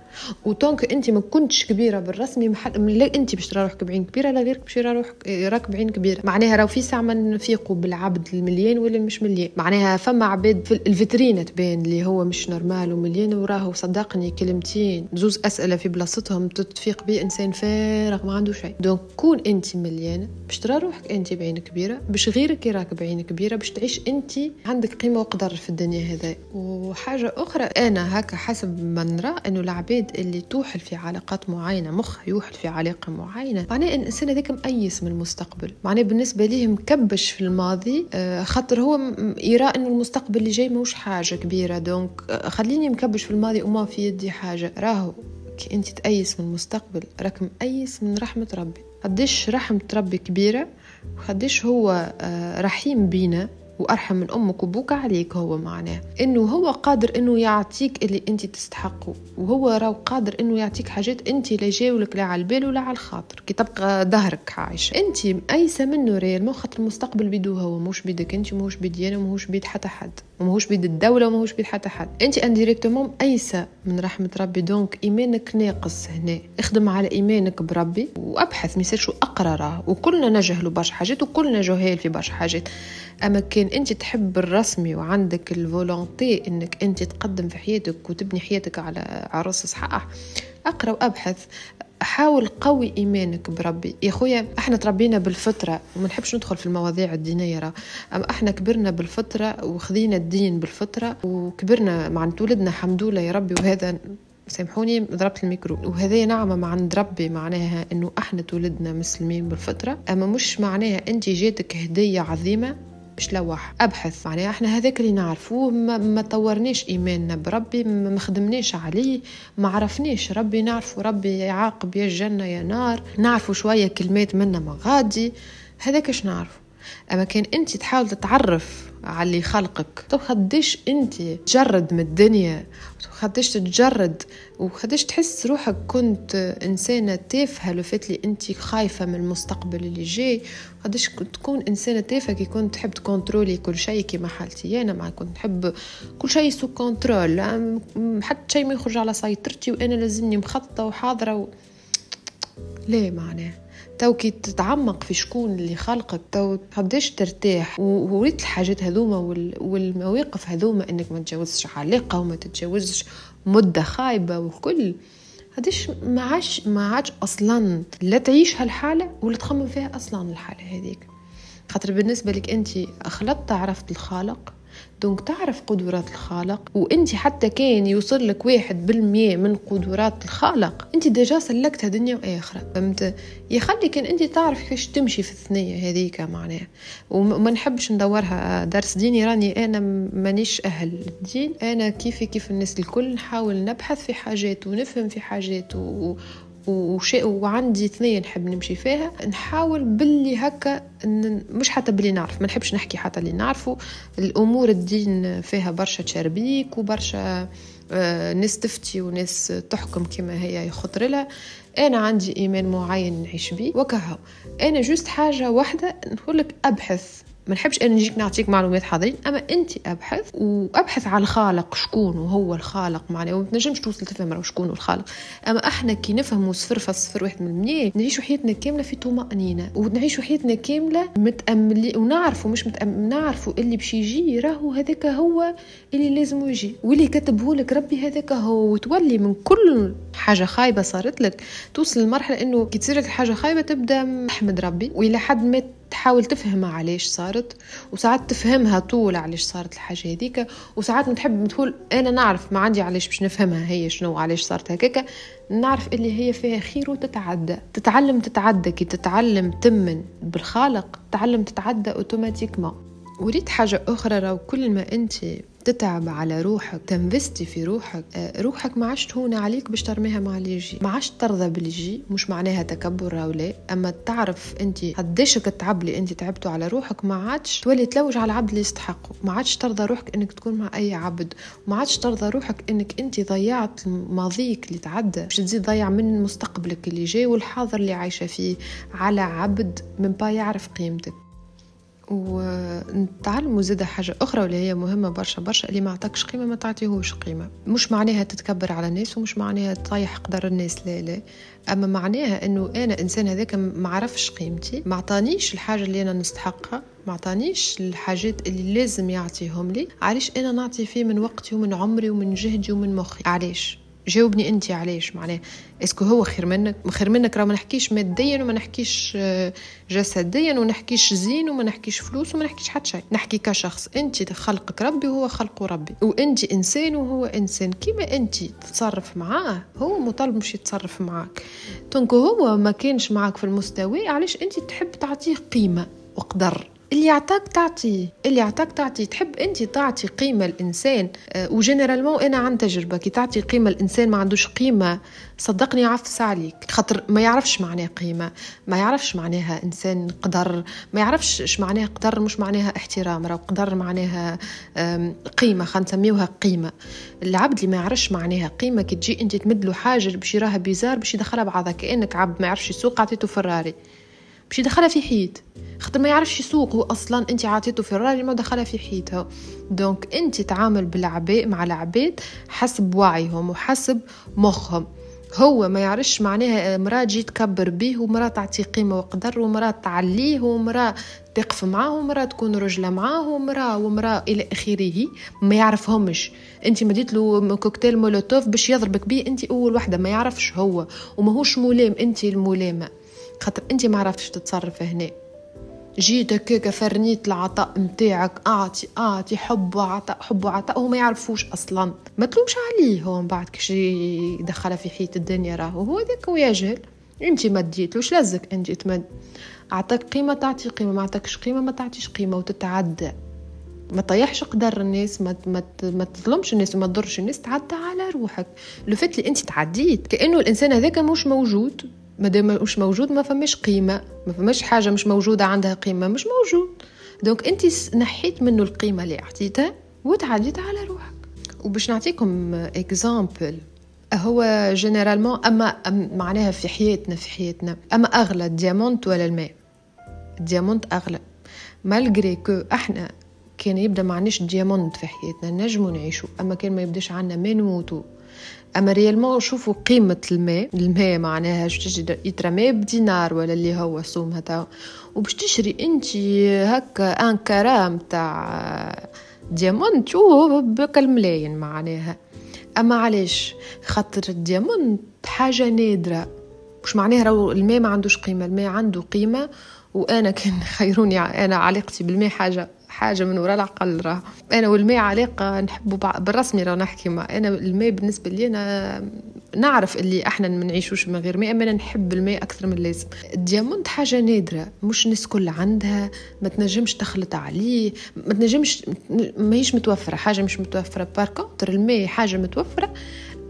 و donc انت ما كنتش كبيرة بالرسمي محد لا انت باش ترى روحك بعين كبيرة لا غيرك باش يرى روحك يراك بعين كبيرة. معناها راهو في ساعة ما نفيقوا بالعبد المليان ولا مش مليان. معناها فما عباد في الفيترينة تبان اللي هو مش normal ومليان وراهو صدقني كلمتين زوز أسئلة في بلاصتهم تتفيق بيه إنسان فارغ ما عنده شيء. donc كون انت مليانة باش ترى روحك انت بعين كبيرة باش غيرك يراك بعين كبيرة باش تعيش انت عندك قيمة وقدر في الدنيا هذا وحاجة أخرى أنا هكا حسب ما نرى إنه العباد اللي توحل في علاقات معينة مخ يوحل في علاقة معينة. معناه إن الانسان هذاك مأيس من المستقبل؟ معناه بالنسبة ليه مكبش في الماضي آه، خاطر هو يرى إنه المستقبل اللي جاي موش حاجة كبيرة. donc آه، خليني مكبش في الماضي وما في يدي حاجة. راهو كي انت تأيس من المستقبل راك مأيس من رحمة ربي. قديش رحمة ربي كبيرة وقديش هو آه، رحيم بينا. وأرحم من أمك وأبوك عليك هو معناه. إنه هو قادر إنه يعطيك اللي أنت تستحقه وهو راهو قادر إنه يعطيك حاجات أنت لا جاولك لا على البال ولا على الخاطر. كي تبقى ظهرك عايشة. أنت أيسة منه ريال خاطر المستقبل بيدو هو موش بيدك أنت موش بيدي أنا موش بيد حتى حد. وماهوش بيد الدولة وماهوش بيد حتى حد. انت indirectement ايسة من رحمة ربي. donc إيمانك ناقص هنا. اخدم على إيمانك بربي وأبحث. ما شو اقرا راه وكلنا نجهلوا برشا حاجات وكلنا جهال في برشا حاجات. أما كان انت تحب الرسمي وعندك الفولونتي إنك انت تقدم في حياتك وتبني حياتك على عرس صحاح أقرأ وأبحث. حاول قوي إيمانك بربي. يا خويا إحنا تربينا بالفطرة وما نحبش ندخل في المواضيع الدينية راه اما إحنا كبرنا بالفطرة وخذينا الدين بالفطرة وكبرنا مع تولدنا الحمد لله يا ربي. وهذا سامحوني ضربت الميكرو. وهذه نعمة مع عند ربي معناها إنه إحنا تولدنا مسلمين بالفطرة. أما مش معناها أنت جاتك هدية عظيمة باش لوح أبحث. معناها إحنا هذاك اللي نعرفوه ما, ما طورناش إيماننا بربي ما خدمناش عليه ما عرفناش. ربي نعرفوا ربي يعاقب يا الجنه يا نار. نعرفوا شوية كلمات منا مغادي. هذاك اش نعرفه أما كان أنت تحاول تتعرف على اللي خلقك. طب خديش انت تجرد من الدنيا خديش تتجرد وخديش تحس روحك كنت إنسانة تافهة لو فات اللي انت خايفة من المستقبل اللي جاي. قديش تكون إنسانة تافهة كي كنت تحب ت contrôler كل شيء كيما حالتي أنا ما كنت نحب كل شيء sous contrôle. حتى شيء ما يخرج على سيطرتي وأنا لازمني مخططة وحاضرة و... ليه معناه تو كي تتعمق في شكون اللي خلقك تو قداش ترتاح. وريت الحاجات هذوما والمواقف هذوما إنك ما تتجاوزش علاقة وما تتجاوزش مدة خايبة وكل. قداش ما عادش ما عادش أصلا لا تعيش هالحالة ولا تخمم فيها أصلا الحالة هذيك. خاطر بالنسبة لك انت خلطت عرفت الخالق. donc تعرف قدرات الخالق وانت حتى كان يوصل لك واحد بالمية من قدرات الخالق. انت déjà سلكتها دنيا وآخرة فهمت؟ يخلي كان انت تعرف كيفاش تمشي في الثنية هذيك معناها. وما نحبش ندورها درس ديني راني أنا مانيش أهل الدين أنا كيفي كيف الناس الكل نحاول نبحث في حاجات ونفهم في حاجات و... وعندي ثنية نحب نمشي فيها نحاول باللي هكا مش حتى باللي نعرف ما نحبش نحكي حتى اللي نعرفه. الأمور الدين فيها برشا تشربيك وبرشا آه، ناس تفتي وناس تحكم كما هي يخطر لها. أنا عندي ايمان معين نعيش بيه وكهو. أنا جوست حاجة واحدة نقول لك أبحث. ما نحبش أنا نجيك نعطيك معلومات حاضرين. أما أنت أبحث وأبحث على الخالق شكون وهو الخالق معناه وما تنجمش توصل تفهم شكون الخالق. أما إحنا كي نفهموا صفر فصفر واحد من المية نعيشوا حياتنا كاملة في طمأنينة ونعيشوا حياتنا كاملة متاملين ونعرفوا مش متأمل نعرفوا اللي باش يجي راهو هذاك هو اللي لازم يجي. واللي كتبه لك ربي هذاك هو وتولي من كل حاجة خايبة صارت لك توصل لمرحلة إنه كي تصير لك حاجة خايبة تبدأ احمد ربي. وإلى حد ما تحاول تفهمها علاش صارت وساعات تفهمها طول علاش صارت الحاجة هذيك وساعات تحب تقول أنا نعرف ما عندي علاش باش نفهمها هي شنو علاش صارت هكاك نعرف اللي هي فيها خير وتتعدى. تتعلم تتعدى كي تتعلم تمن بالخالق تتعلم تتعدى اوتوماتيكمون وريت حاجة أخرى لو كل ما أنت تتعب على روحك تنفستي في روحك آه، روحك ما عادش تهون عليك باش ترميها مع اللي يجي ما عادش ترضى باللي مش معناها تكبر أو لا. أما تعرف أنت قديش التعب اللي أنت تعبته على روحك ما عادش تولي تلوج على العبد اللي يستحقه. ما عادش ترضى روحك إنك تكون مع أي عبد. ما عادش ترضى روحك إنك أنت ضيعت ماضيك اللي تعدى. باش تزيد تضيع من مستقبلك اللي جاي والحاضر اللي عايشة فيه. على عبد من با يعرف قيمتك. ونتعلموا زادة حاجة أخرى واللي هي مهمة برشا برشا اللي ما عطاكش قيمة ما تعطيهوش قيمة. مش معناها تتكبر على الناس ومش معناها تطيح قدر الناس لا لا. أما معناها أنه أنا إنسان هذاك ما عرفش قيمتي ما عطانيش الحاجة اللي أنا نستحقها ما عطانيش الحاجات اللي لازم يعطيهم لي علاش أنا نعطي فيه من وقتي ومن عمري ومن جهدي ومن مخي؟ علاش؟ جاوبني انت علاش معناه est-ce que هو خير منك خير منك راه ما نحكيش ماديا وما نحكيش آه، جسديا وما نحكيش زين وما نحكيش فلوس وما نحكيش حتى شيء. نحكي كشخص انت خلقك ربي وهو خلقه ربي. وانت إنسان وهو إنسان. كيما انت تتصرف معاه هو مطالب مش يتصرف معاك. donc هو ما كانش معاك في المستوى علاش انت تحب تعطيه قيمة وقدر؟ اللي يعطاك تعطي اللي يعطاك تعطي. تحب أنت تعطي قيمة الإنسان. أه و généralement أنا عن تجربة كي تعطي قيمة الإنسان ما عندوش قيمة صدقني عفس عليك. خاطر ما يعرفش معناه قيمة ما يعرفش معناها إنسان قدر ما يعرفش إيش معناها قدر مش معناها احترام. راه قدر معناها قيمة خلينا نسميوها قيمة. العبد اللي ما يعرفش معناها قيمة كي تجي أنت تمد له حاجة باش يراها bizarre باش يدخلها بعضها. كأنك عبد ما يعرفش يسوق عطيته فراري. باش يدخلها في حيط. خاطر ما يعرفش يسوق هو أصلا انت عطيته فيراري ما دخلها في حيطها. donc انت تعامل بالعباد مع العباد حسب وعيهم وحسب مخهم. هو ما يعرفش معناها مرأة تجي تكبر بيه ومرأة تعطيه قيمة وقدر ومرأة تعليه ومرأة تقف معاه ومرأة تكون رجلة معاه ومرأة ومرأة إلى آخره. ما يعرفهمش. انت مديت له كوكتيل مولوتوف باش يضربك بيه انت أول وحدة. ما يعرفش هو. وماهوش ملام انت الملامة. خاطر انت ما عرفتش تتصرف هنا. جيت هكاك فرنيت العطاء متاعك أعطي أعطي حب وعطاء حب وعطاء هو ما يعرفوش أصلا. ما تلومش عليه هو من بعد كش يدخلها في حيط الدنيا راهو. هو ذاك ويجهل انت ما اديتلوش لازك انت تمد. أعطاك قيمة تعطي قيمة. ما أعطاكش قيمة ما تعطيش قيمة وتتعدى. ما طيحش قدر الناس ما ما ما تظلمش الناس وما تضرش الناس تعدى على روحك. لو فات اللي انت تعديت كأنه الإنسان هذاك مش موجود. ما دام مش موجود ما فماش قيمة ما فماش حاجة مش موجودة عندها قيمة مش موجود. donc انت نحيت منه القيمة اللي اعطيتها وتعديت على روحك. وباش نعطيكم exemple هو généralement أما معناها في حياتنا في حياتنا أما أغلى ال diamant ولا الماء؟ ال diamant أغلى. malgré que إحنا كان يبدأ معناش diamant في حياتنا نجمو نعيشو. أما كان ما يبدأش عنا ما نموتو. أما réellement شوفوا قيمة الماء. الماء معناها تجي يترمى بدينار ولا اللي هو سوم هذا. وباش تشري أنت هكا un gramme تاع diamant شوف بكم الملاين معناها. أما علاش؟ خاطر ال diamant حاجة نادرة. مش معناها راهو الماء ما عندوش قيمة الماء عنده قيمة. وأنا كان [laughs] خيروني أنا علاقتي بالماء حاجة حاجة من وراء العقل راه. أنا والماء علاقة نحبه بالرسمي راه نحكي مع أنا الماء بالنسبة لي أنا نعرف اللي أحنا ما نعيشوش من غير ماء أما أنا نحب الماء أكثر من اللازم. ال diamant حاجة نادرة مش الناس كل عندها ما تنجمش تخلط عليه ما تنجمش ماهيش متوفرة حاجة مش متوفرة. par contre الماء حاجة متوفرة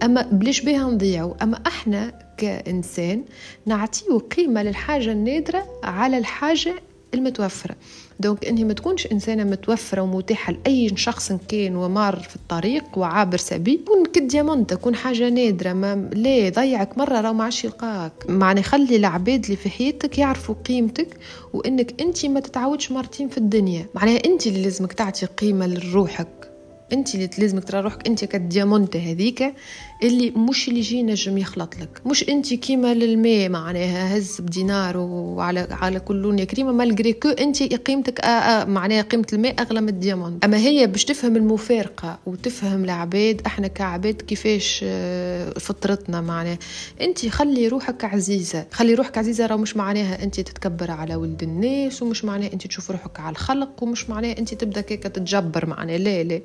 أما بلاش بها نضيعوا أما أحنا كإنسان نعطيه قيمة للحاجة النادرة على الحاجة المتوفرة. donc انتي ما تكونش إنسانة متوفرة ومتاحة لأي شخص كان ومار في الطريق وعابر سبيل كون ك diamant تكون حاجة نادرة ما لا يضيعك مرة راه ما عادش يلقاك. معني خلي العباد اللي في حياتك يعرفوا قيمتك وإنك أنت ما تتعودش مرتين في الدنيا. معناها أنت اللي لازمك تعطي قيمة لروحك. أنت اللي لازمك ترى روحك أنت كال diamant هذيك. اللي مش اللي يجي نجم يخلط لك. مش أنت كيما للماء معناها هز بدينار وعلى على كل لون كريمه malgré que أنت قيمتك معناها قيمة الماء أغلى من ال diamant أما هي باش تفهم المفارقة وتفهم العباد إحنا كعباد كيفاش آه، فطرتنا معناها. أنت خلي روحك عزيزة. خلي روحك عزيزة راه مش معناها أنت تتكبر على ولد الناس ومش معناها أنت تشوف روحك على الخلق ومش معناها أنت تبدأ كيك تتجبر معناها. لا لا.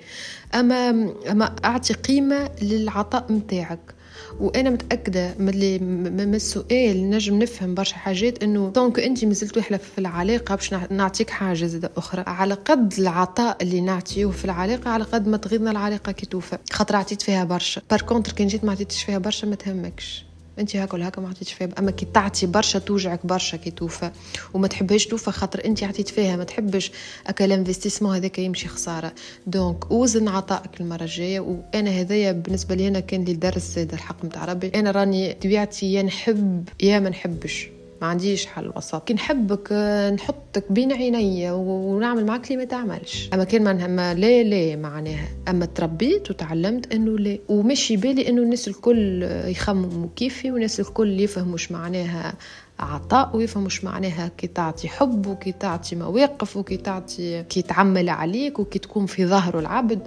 اما أما أعطي قيمة للعطاء متاعك وأنا متأكدة من السؤال نجم نفهم برشا حاجات إنه donc أنت مازلت وحله في العلاقة باش نعطيك حاجة زادة أخرى. على قد العطاء اللي نعطيه في العلاقة على قد ما تغيظنا العلاقة كي توفى. خاطر عطيت فيها برشا. par contre كان جيت ما عطيتش فيها برشا ما تهمكش. انت هكا ولا هكا ما عطيتش فيها أما كي تعطي برشا توجعك برشا كي توفى. وما تحبهاش توفى خاطر انت عطيت فيها ما تحبش اكا ال investissement هذاك يمشي خسارة. donc وزن عطائك المرة الجاية. وأنا هذايا بالنسبة لي أنا كان لي درس الحق نتاع ربي. أنا راني طبيعتي يا نحب يا ما نحبش. ما عنديش حل وسط. كي نحبك نحطك بين عيني ونعمل معك اللي ما تعملش. أما كان ما لا لا معناها. أما تربيت وتعلمت إنه لا. ومشي بالي إنه الناس الكل يخمموا كيفي والناس الكل يفهموا معناها عطاء ويفهموا معناها كي تعطي حب وكي تعطي مواقف وكي تعطي كي تعمل عليك وكي تكون في ظهره العبد.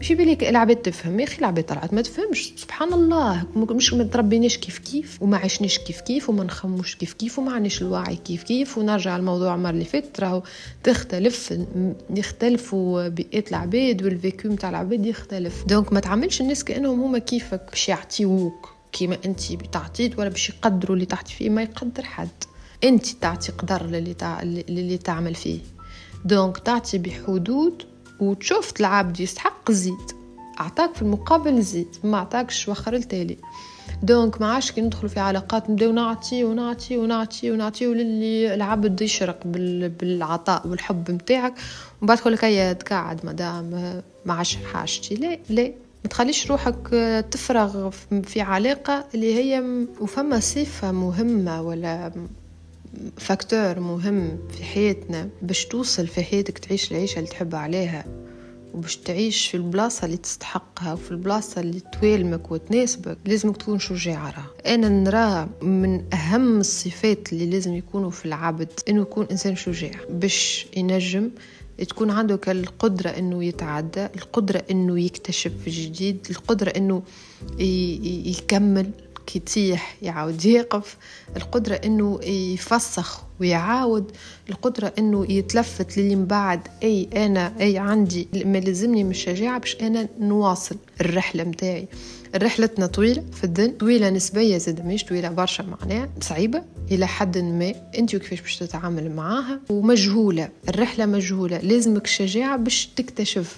مش بالك العباد تفهم. يا أخي العباد طلعت ما تفهمش. سبحان الله. مش ما تربيناش كيف كيف وما عشناش كيف كيف وما نخموش كيف كيف وما عندناش الوعي كيف كيف. ونرجع الموضوع المره اللي فاتت راهو تختلف يختلفوا بيئات العباد وال vécu نتاع العباد يختلف. donc ما تعملش الناس كأنهم هما كيفك باش يعطيوك كيما أنت تعطيت ولا باش يقدروا اللي تعطي فيه. ما يقدر حد. أنت تعطي قدر للي, تع... للي تعمل فيه. donc تعطي بحدود وتشوف العبد يستحق زيد أعطاك في المقابل زيد ما أعطاكش وخر التالي. donc ما عادش كي ندخلوا في علاقات نبداو نعطي ونعطي ونعطي ونعطي وللي العبد يشرق بالعطاء والحب نتاعك ومن بعد تقول هيا تقعد مدام ما عادش حاجتي. لا لا. ما تخليش روحك تفرغ في علاقة اللي هي وفما صفة مهمة ولا فاكتور مهم في حياتنا باش توصل في حياتك تعيش العيشة اللي تحب عليها وباش تعيش في البلاصة اللي تستحقها وفي البلاصة اللي توالمك وتناسبك لازمك تكون شجاع راه أنا نرى من أهم الصفات اللي لازم يكونوا في العبد إنه يكون إنسان شجاع. باش ينجم تكون عندك القدرة إنه يتعدى القدرة إنه يكتشف جديد القدرة إنه يكمل كي تيح يعاود يقف. القدرة إنه يفسخ ويعاود. القدرة إنه يتلفت للي من بعد. أي أنا أي عندي. ما لازمني من الشجاعة باش أنا نواصل الرحلة متاعي. رحلتنا طويلة في الدن طويلة نسبية زاد مش طويلة برشا معناها. صعيبة. إلى حد ما. أنت وكيفاش باش تتعامل معاها؟ ومجهولة. الرحلة مجهولة. لازمك شجاعة باش تكتشف.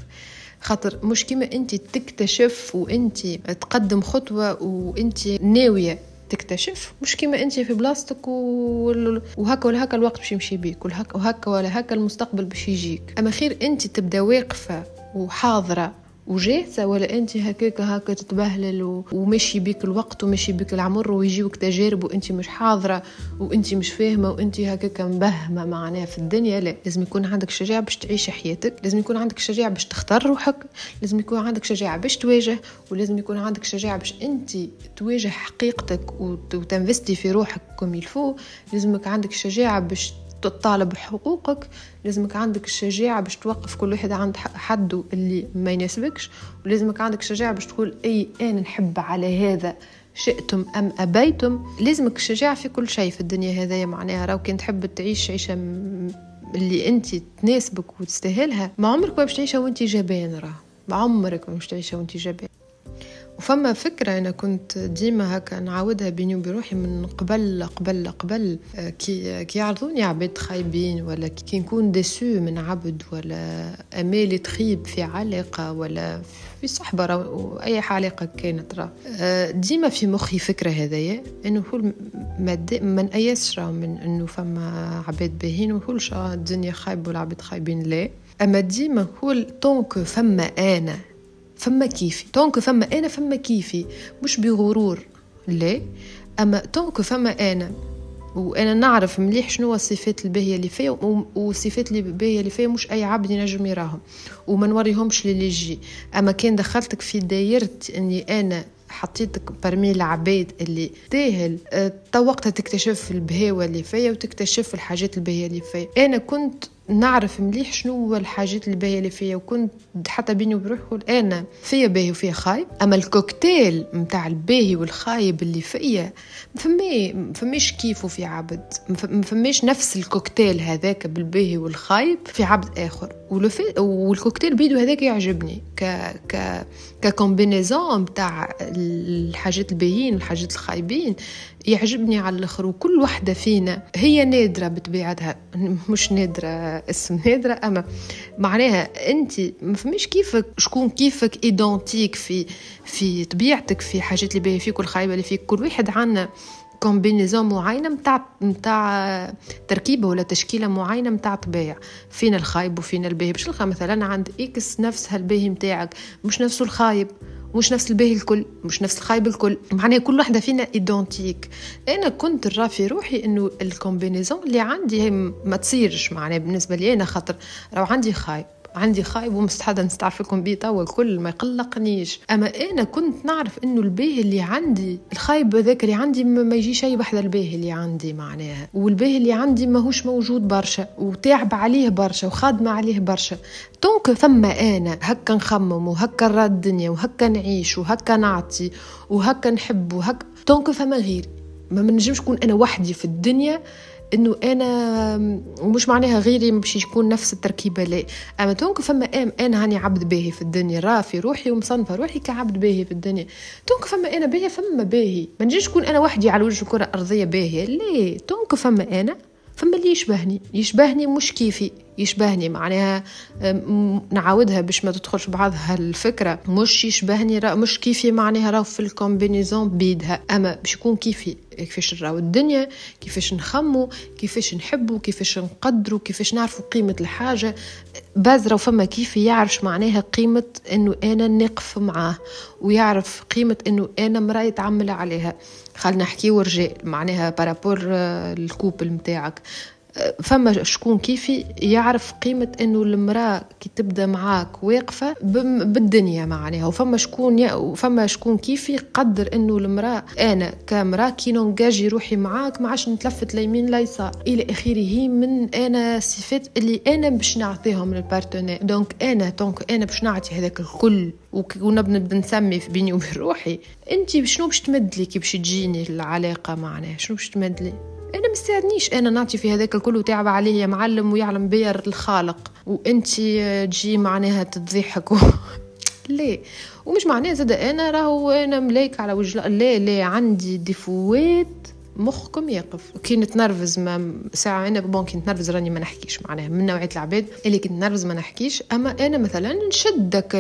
خاطر مش كيما انت تكتشف وانت تقدم خطوة وانت ناوية تكتشف. مش كيما انت في بلاصتك وهكا ولا هكا الوقت باش يمشي بيك وهكا ولا هكا المستقبل باش يجيك. أما خير انت تبدأ واقفة وحاضرة وجاهزة ولا أنت هكاك هكا تتبهلل ومشي بيك الوقت ومشي بيك العمر ويجيوك تجارب وأنت مش حاضرة وأنت مش فاهمة وأنت هكاك مبهمة معناها في الدنيا لا لازم يكون عندك شجاعة باش تعيش حياتك لازم يكون عندك شجاعة باش تختار روحك لازم يكون عندك شجاعة باش تواجه ولازم يكون عندك شجاعة باش أنت تواجه حقيقتك وتنفستي في روحك كم يلفو لازمك عندك شجاعة باش تطالب بحقوقك لازمك عندك الشجاعة باش توقف كل واحد عند حده اللي ما يناسبكش ولازمك عندك الشجاعة باش تقول أي أنا نحب على هذا شئتم أم أبيتم. لازمك الشجاعة في كل شيء في الدنيا هذايا معناها راو كان تحب تعيش عيشة اللي أنت تناسبك وتستاهلها ما عمرك ما باش تعيشها وأنت جبان راه ما عمرك ما باش تعيشها وأنت جبان وفما فكرة أنا كنت ديما هكا نعاودها بيني وبين روحي من قبل قبل قبل آه، كي كي يعرضوني عباد خايبين ولا كي نكون déçue من عبد ولا أمالي تخيب في علاقة ولا في صحبة أو أي علاقة كانت راه. آه، ديما في مخي فكرة هذايا إنه هو ما نأيسش من إنه فما عباد باهين وكلش الدنيا خايبة والعباد خايبين لا. أما ديما هو طونك فما أنا فما كيفي. طونك فما أنا فما كيفي. مش بغرور. لا أما طونك فما أنا. وأنا نعرف مليح شنو الصفات الباهيه اللي فيا والصفات الباهيه اللي فيا مش أي عبد ينجم يراهم. وما نوريهمش للي يجي. أما كان دخلتك في دايره إني أنا حطيتك برمي العباد اللي تاهل أه تو وقتها تكتشف البهاوة اللي فيا وتكتشف الحاجات البهية اللي فيا. أنا كنت نعرف مليح شنو هو الحاجات الباهية اللي فيا وكنت حتى بيني وبروحي أنا فيا باهي وفيا خايب أما الكوكتيل متاع الباهي والخايب اللي فيا فمي فماش كيفه في عبد. فماش نفس الكوكتيل هذاك بالباهي والخايب في عبد آخر. والكوكتيل بيدو هذاك يعجبني ك ك ك combinaison متاع الحاجات الباهيين والحاجات الخايبين يعجبني على الآخر. وكل وحدة فينا هي نادرة بطبيعتها مش نادرة اسم نادره أما معناها أنت ما فماش كيفك شكون كيفك identique في في طبيعتك في حاجات اللي باهية فيك والخايبه اللي فيك. كل واحد عنا combinaison معينه متاع متاع تركيبة ولا تشكيلة معينة متاع طبيعة. فينا الخايب وفينا الباهي. باش مثلا عند ex نفس هالباهي متاعك مش نفسه الخايب. مش نفس الباهي الكل مش نفس الخايب الكل. معناها كل واحدة فينا identique أنا كنت نرى في روحي إنه ال combinaison اللي عندي ما تصيرش معناها بالنسبة لي أنا خاطر. لو عندي خايب. عندي خايب ومستعدة نستعرف لكم بيه توا الكل ما يقلقنيش. أما أنا كنت نعرف إنه الباهي اللي عندي الخايب هذاك اللي عندي ما يجيش أي بحذا الباهي اللي عندي معناها. والباهي اللي عندي ماهوش موجود برشا وتعب عليه برشا وخادمة عليه برشا. donc ثم أنا هكا نخمم وهكا نرى الدنيا وهكا نعيش وهكا نعطي وهكا نحب وهكا. donc فما غيري. ما منجمش نكون أنا وحدي في الدنيا إنه أنا ومش معناها غيري باش يكون نفس التركيبة لا أما donc فما أم أنا هاني عبد باهي في الدنيا. راه في روحي ومصنفة روحي كعبد باهي في الدنيا. donc فما أنا باهي فما باهي. ما نجيش نكون أنا وحدي على وجه الكره الارضيه باهية. لا donc فما أنا فما اللي يشبهني؟ يشبهني مش كيفي يشبهني معناها نعاودها باش ما تدخلش بعضها الفكرة مش يشبهني مش كيفي معناها راهو في ال combinaison بيدها. أما باش يكون كيفي كيفاش نراو الدنيا كيفاش نخمو كيفاش نحبو كيفاش نقدرو كيفاش نعرفو قيمة الحاجة. بازرة وفما كيف يعرف معناها قيمة إنه أنا نقف معاه ويعرف قيمة إنه أنا مرأة يتعول عليها. خلينا نحكيو رجال معناها par rapport ال couple متاعك فما شكون كيفي يعرف قيمة إنه المرأة كي تبدأ معاك واقفة بالدنيا معناها. وفما شكون. وفما شكون كيفي يقدر إنه المرأة أنا كامرأة كي نونجاجي روحي معاك ما عادش نتلفت ليمين لا يسار. إلى آخره من أنا صفات اللي أنا باش نعطيهم لل partenaire donc أنا donc أنا باش نعطي هذاك الكل. ونبدأ نسمي بيني وبين روحي. انت شنو باش تمد لي؟ كي باش تجيني العلاقة معناها؟ شنو باش تمد لي؟ أنا مستعدة نيش أنا نعطي في هذاك الكل وتعب عليه يا معلم ويعلم بيا الخالق. وأنت تجي معناها تضحك و... [laughs] ليه ومش معناه زاد أنا راهو أنا ملايك على وجه لا لا عندي défauts مخكم يقف. كي نتنرفز ما ساعة أنا bon كي نتنرفز راني ما نحكيش معناها من نوعية العباد. اللي كي نتنرفز ما نحكيش. أما أنا مثلا نشدك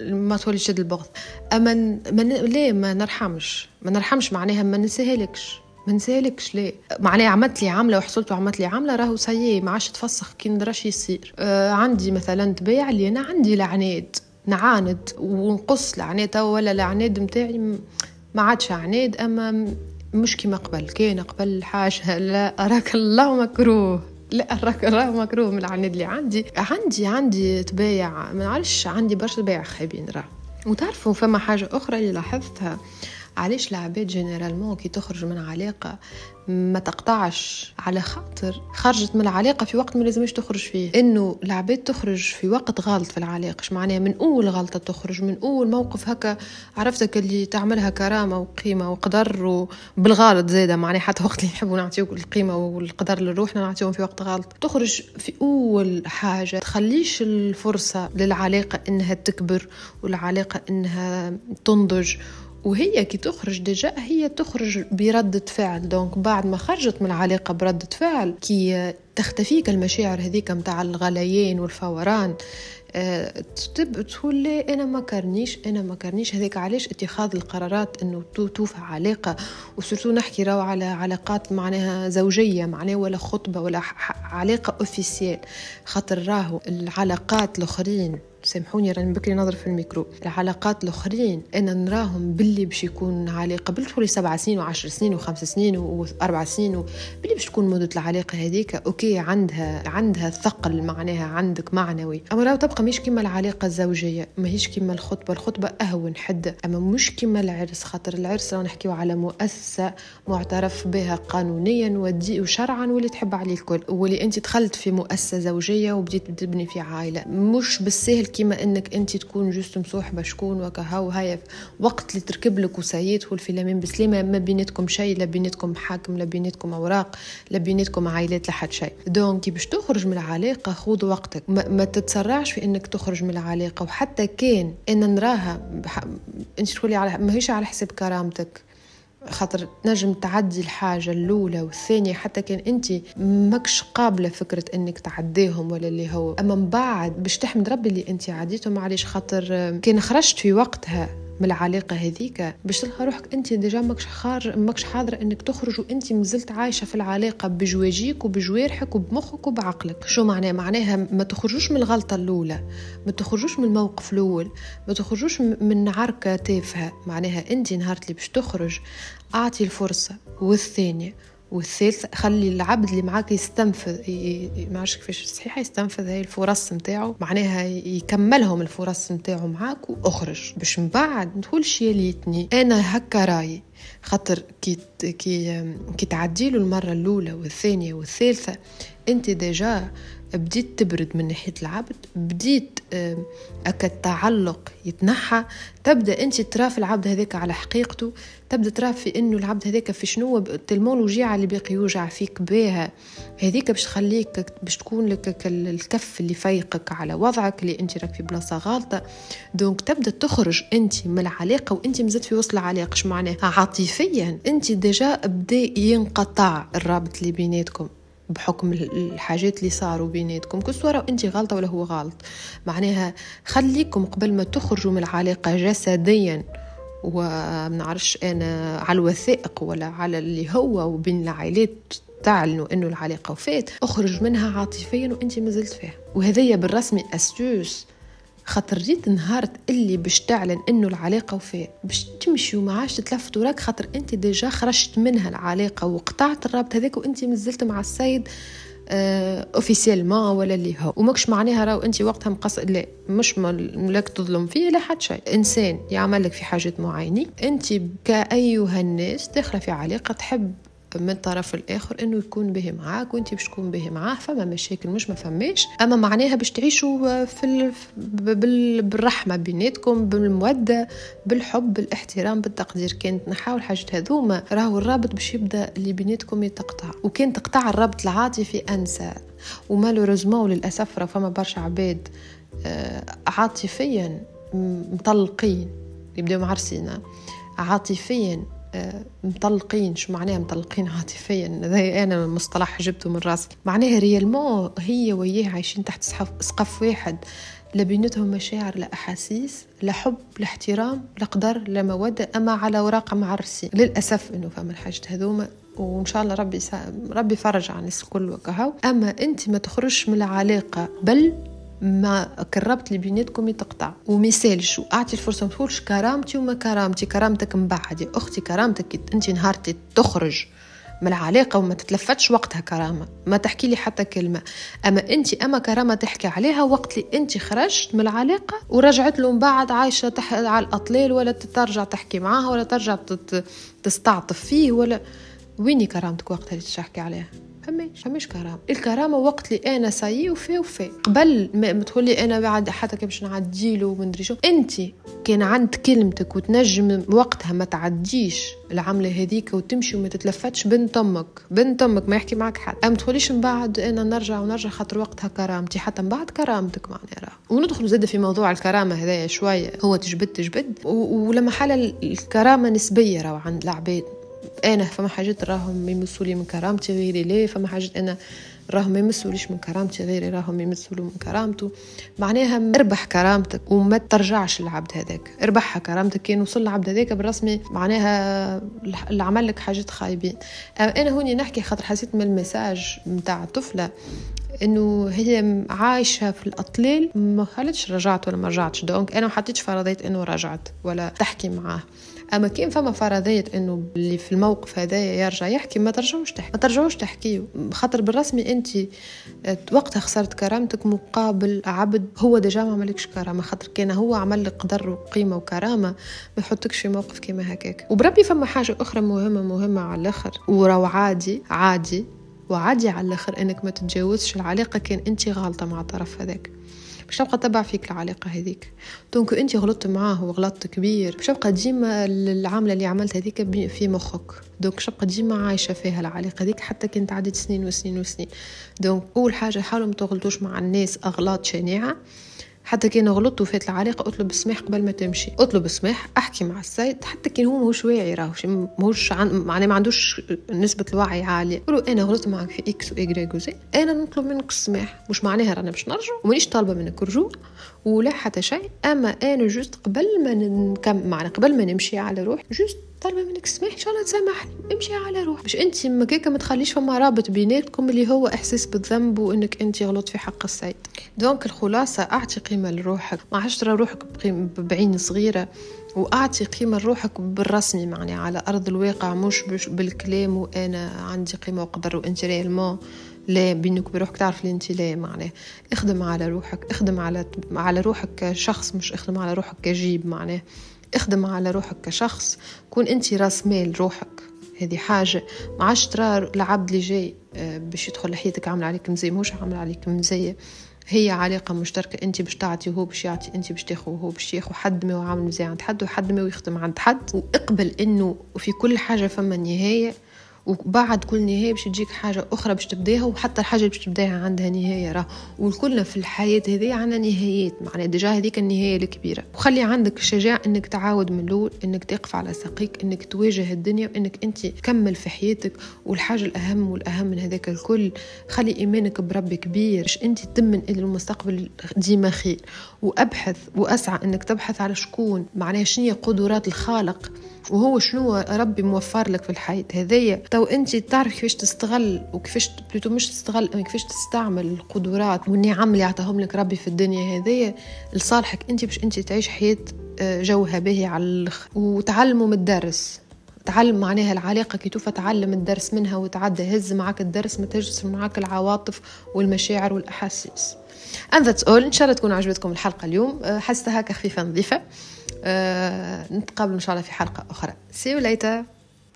ما تولي شد البغض. أما ما ليه ما نرحمش. ما نرحمش معناها ما نسهلكش ما نسالكش ليه. معناها عملت لي عامله وحصلت وعملت لي عامله راهو سيي ما عادش تفسخ كي ندراش يصير. آه عندي مثلا تبايع اللي أنا عندي لعناد نعاند ونقص العناد ولا العناد متاعي ما عادش عناد أما مش كيما قبل. كان قبل حاجة لا أراك الله مكروه لا أراك الله مكروه من العناد اللي عندي عندي عندي تبايع ما نعرفش عندي برشا تبايع خايبين راه وتعرفوا فما حاجة أخرى اللي لاحظتها؟ علاش العباد جينيرالمون كي تخرج من علاقة ما تقطعش على خاطر خرجت من العلاقة في وقت ما لازمش تخرج فيه. إنه العباد تخرج في وقت غلط في العلاقة اش معناها؟ من أول غلطة تخرج من أول موقف هكا عرفتك اللي تعملها كرامة وقيمة وقدر وبالغلط زادة. معناها حتى وقت اللي نحبوا نعطيوك القيمة والقدر لروحنا نعطيهم في وقت غلط. تخرج في أول حاجة تخليش الفرصة للعلاقة إنها تكبر والعلاقة إنها تنضج وهي كي تخرج déjà هي تخرج بردة فعل. donc بعد ما خرجت من العلاقة بردة فعل كي تختفي المشاعر هذيك متاع الغليان والفوران أه تقول لي أنا ما كرنيش أنا ما كرنيش. هذاك علاش؟ اتخاذ القرارات إنه توفى علاقة. و surtout نحكي راهو على علاقات معناها زوجية معناها ولا خطبة ولا علاقة officielle خاطر راهو العلاقات الأخرين سامحوني راني بكري نظر في الميكرو. العلاقات الأخرين أنا نراهم باللي باش يكون علاقه تقولي سبع سنين وعشر سنين وخمس سنين وأربع سنين باللي باش تكون مدة العلاقة هذيك okay عندها عندها ثقل معناها عندك معنوي. أما راهو تبقى مش كيما العلاقة الزوجية ماهيش كيما الخطبة. الخطبة أهون حده أما مش كيما العرس. خاطر العرس راه نحكيو على مؤسسة معترف بها قانونيا ودي وشرعا واللي تحب عليه الكل. واللي أنت دخلت في مؤسسة زوجية وبديت تبني في عائلة. مش بالسهل كيما إنك أنت تكون juste مصوحبه شكون وكهو هاي وقت اللي تركب لك وسيد والفيلمين بسلامه ما بيناتكم شيء لا بيناتكم حاكم لا بيناتكم أوراق لا بيناتكم عائلات لحد شيء دونك باش تخرج من العلاقة خذ وقتك. ما, ما تتسرعش في إنك تخرج من العلاقة. وحتى كان ان نراها أنت تقولي على ماهيش على حساب كرامتك. خاطر نجم تعدي الحاجة الأولى والثانية. حتى كان أنت ماكش قابلة فكرة أنك تعديهم ولا اللي هو. أما من بعد باش تحمد ربي اللي أنت عديتهم معليش خاطر كان خرجت في وقتها من العلاقة هذيك باش تلقى روحك أنت déjà ماكش خار ماكش حاضره إنك تخرج وأنت مازلت عايشة في العلاقة بجواجيك وبجوارحك وبمخك وبعقلك. شو معناه؟ معناها ما تخرجوش من الغلطة الأولى ما تخرجوش من الموقف الأول ما تخرجوش من عركة تافهة. معناها أنت نهار اللي باش تخرج أعطي الفرصة. والثانية والثالث خلي العبد اللي معاك يستنفذ ما عرفش كيفاش صحيح يستنفذ هاي الفرص نتاعو معناها يكملهم الفرص نتاعو معاك وأخرج. باش من بعد تقول يا ليتني أنا هكا راي خاطر كي كي كي تعديله المرة الأولى والثانية والثالثة أنت déjà بديت تبرد من ناحية العبد بديت أكا التعلق يتنحى تبدأ أنت ترى في العبد هذاك على حقيقته تبدأ ترى في إنه العبد هذاك في شنو تلمون الوجيعه اللي باقي يوجع فيك بها. هذيك باش تخليك باش تكون لك الكف اللي فيقك على وضعك اللي أنت راك في بلاصة غلطه donc تبدأ تخرج أنت من العلاقة وأنت مازلت في وسط العلاقة اش معناها؟ عاطفيا. أنت déjà بدأ ينقطع الرابط اللي بيناتكم. بحكم الحاجات اللي صاروا بيناتكم كسورة انت غلطة ولا هو غلط معناها خليكم قبل ما تخرجوا من العلاقة جسديا ومنعرفش أنا على الوثائق ولا على اللي هو وبين العائلات تعلنوا إنه العلاقة وفات اخرج منها عاطفيا وانت ما زلت فيها. وهذيا بالرسمي استوس خاطر جيت نهارت اللي باش تعلن إنه العلاقة وفات باش تمشي وما عادش تلفت وراك خاطر أنت déjà خرجت منها العلاقة وقطعت الرابط هذاك وأنت مازلت مع السيد officiellement آه ولا اللي هو. وماكش معناها راهو أنت وقتها مقص لا مش ملاك تظلم فيه لا حد شيء. إنسان يعمل لك في حاجات معينة أنت كأيها الناس داخلة في علاقة تحب من الطرف الآخر إنه يكون به معاك وانت باش تكون به معاه فما مشاكل مش ما فماش. أما معناها باش تعيشوا في بالرحمة بيناتكم بالمودة بالحب بالاحترام بالتقدير. كانت نحاول حاجات هذوما راهو الرابط باش يبدأ اللي بيناتكم يتقطع. وكان تقطع الرابط العاطفي أنسى. و malheureusement وللأسف راه فما برشا عباد آه، عاطفيا مطلقين. يبداو معرسين عاطفيا مطلقين شو معناها مطلقين؟ عاطفيا. هذا أنا مصطلح جبته من راسي. معناها réellement هي وياه عايشين تحت سقف واحد. لا بيناتهم مشاعر لا أحاسيس لا حب لا احترام لا قدر لا مودة أما على أوراق معرسين للأسف إنه فما الحاجات هذوما وإن شاء الله ربي سا... ربي يفرج عن الكل أما أنت ما تخرجش من العلاقة بل ما كربت اللي بيناتكم يتقطع. ومثال شو؟ أعطي الفرصة ما تقولش كرامتي وما كرامتي. كرامتك من بعد يا أختي كرامتك أنت نهارتي تخرج من العلاقة وما تتلفتش وقتها كرامة. ما تحكي لي حتى كلمة. أما أنت أما كرامة تحكي عليها وقت اللي أنت خرجت من العلاقة ورجعت له من بعد عايشة تح... على الأطلال ولا ترجع تحكي معاها ولا ترجع تستعطف فيه ولا. ويني كرامتك وقتها اللي تحكي عليها؟ فماش فماش كرامة. الكرامة وقت اللي أنا سايي وفي وفي. قبل ما تقولي أنا بعد حتى كي باش نعديله ومدري شو. انت كان عند كلمتك وتنجم وقتها ما تعديش العملة هذيك وتمشي وما تتلفتش بنت أمك بنت أمك ما يحكي معك حد. أما تقوليش من بعد أنا نرجع ونرجع خاطر وقتها كرامتي. حتى من بعد كرامتك معناها وندخل زاد في موضوع الكرامة هذايا شوية. هو تجبد تجبد. ولما حال الكرامة نسبية راهو عند العباد أنا فما حاجات راهم يمسوا لي من كرامتي غيري ليه؟ فما حاجات أنا راهم ما يمسوليش من كرامتي غيري راهم يمسوا من كرامته. معناها اربح كرامتك وما ترجعش للعبد هذاك. اربحها كرامتك كان وصل العبد هذاك بالرسمي معناها اللي عمل لك حاجات خايبين. أنا هوني نحكي خاطر حسيت من المساج نتاع الطفلة. إنه هي عايشة في الأطلال ما قالتش رجعت ولا ما رجعتش. دونك أنا ما حطيتش فرضية إنه رجعت ولا تحكي معاه. أما كان فما فرضية إنه اللي في الموقف هذايا يرجع يحكي ما ترجعوش تحكي. ما ترجعوش تحكي. خاطر بالرسمي أنت وقتها خسرت كرامتك مقابل عبد هو ديجا ما عملكش كرامة. خاطر كان هو عمل لك قدر وقيمة وكرامة ما يحطكش في موقف كيما هكاك. وبربي فما حاجة أخرى مهمة مهمة على الآخر. وراه عادي عادي. وعادي على الآخر إنك ما تتجاوزش العلاقة كان أنت غالطه مع الطرف هذاك. باش تبقى تبع فيك العلاقة هذيك. donc أنت غلطت معاه وغلطت كبير باش تبقى ديما العاملة اللي عملتها هذيك في مخك. donc تبقى ديما عايشة فيها العلاقة هذيك حتى كنت عدت سنين وسنين وسنين. donc أول حاجة حاولوا ما تغلطوش مع الناس أغلاط شنيعة. حتى كان غلطت وفات العلاقه أطلب السماح قبل ما تمشي. أطلب السماح أحكي مع السيد حتى كان هو ماهوش واعي راهو ماهوش عن... معناه ما عندوش نسبة الوعي عالية. قولوا أنا غلطت معك في X Y و Z أنا نطلب منك السماح. مش معناها رانا باش نرجع ومانيش طالبة منك رجوع. ولا حتى شيء. أما أنا juste قبل ما نكمل معنا قبل ما نمشي على روح juste طالبه منك سماح إن شاء الله تسامحني. امشي على روح. باش أنت مكاكا ما تخليش فما رابط بيناتكم اللي هو إحساس بالذنب وإنك أنت غلط في حق السيد. donc الخلاصة اعطي قيمه لروحك ما عادش ترى روحك بعين صغيرة. وأعطي قيمة لروحك بالرسمي معني على أرض الواقع مش بالكلام وأنا عندي قيمة وقدر وانت réellement لا بينك وبروحك تعرف اللي انت لا معناه اخدم على روحك اخدم على على روحك كشخص مش اخدم على روحك كجيب معناه اخدم على روحك كشخص كون أنت راس مال روحك. هذه حاجة. ما عادش ترى العبد اللي جاي آه، باش يدخل لحياتك عامل عليك مزية مش عامل عليك مزية. هي علاقة مشتركة انت باش تعطي وهو باش يعطي انت باش تاخذ وهو باش ياخذ. حد ما هو عامل مزية عند حد وحد ما يخدم عند حد. وإقبل إنه في كل حاجة فما نهاية. وبعد كل نهاية باش تجيك حاجة أخرى باش تبداها وحتى الحاجة باش تبداها عندها نهاية راه. وكلنا في الحياة هذه عندنا نهايات معناها ديجا هذيك النهاية الكبيرة. وخلي عندك الشجاعه إنك تعاود من الأول إنك تقف على ساقيك إنك تواجه الدنيا وإنك أنت تكمل في حياتك. والحاجة الأهم والأهم من هذاك الكل خلي إيمانك بربي كبير باش أنت تمن إلى المستقبل ديما خير. وأبحث وأسعى إنك تبحث على شكون معناها شنو قدرات الخالق. وهو شنو ربي موفر لك في الحياة. هذيا تو أنت تعرف كيفاش تستغل وكيفاش plutôt مش تستغل كيفاش تستعمل القدرات والنعم اللي عطاهم لك ربي في الدنيا هذيا لصالحك. أنت باش أنت تعيش حياة آه، جوها باهي على الآخر وتعلموا من الدرس. تعلم معناها العلاقة كي توفى تعلم الدرس منها وتعدى. هز معك الدرس ما تجلس معك العواطف والمشاعر والأحاسيس. And that's all. إن شاء الله تكون عجبتكم الحلقة اليوم. آه، حسيتها هكا خفيفة نظيفة. نتقابل إن شاء الله في أخرى. See you later.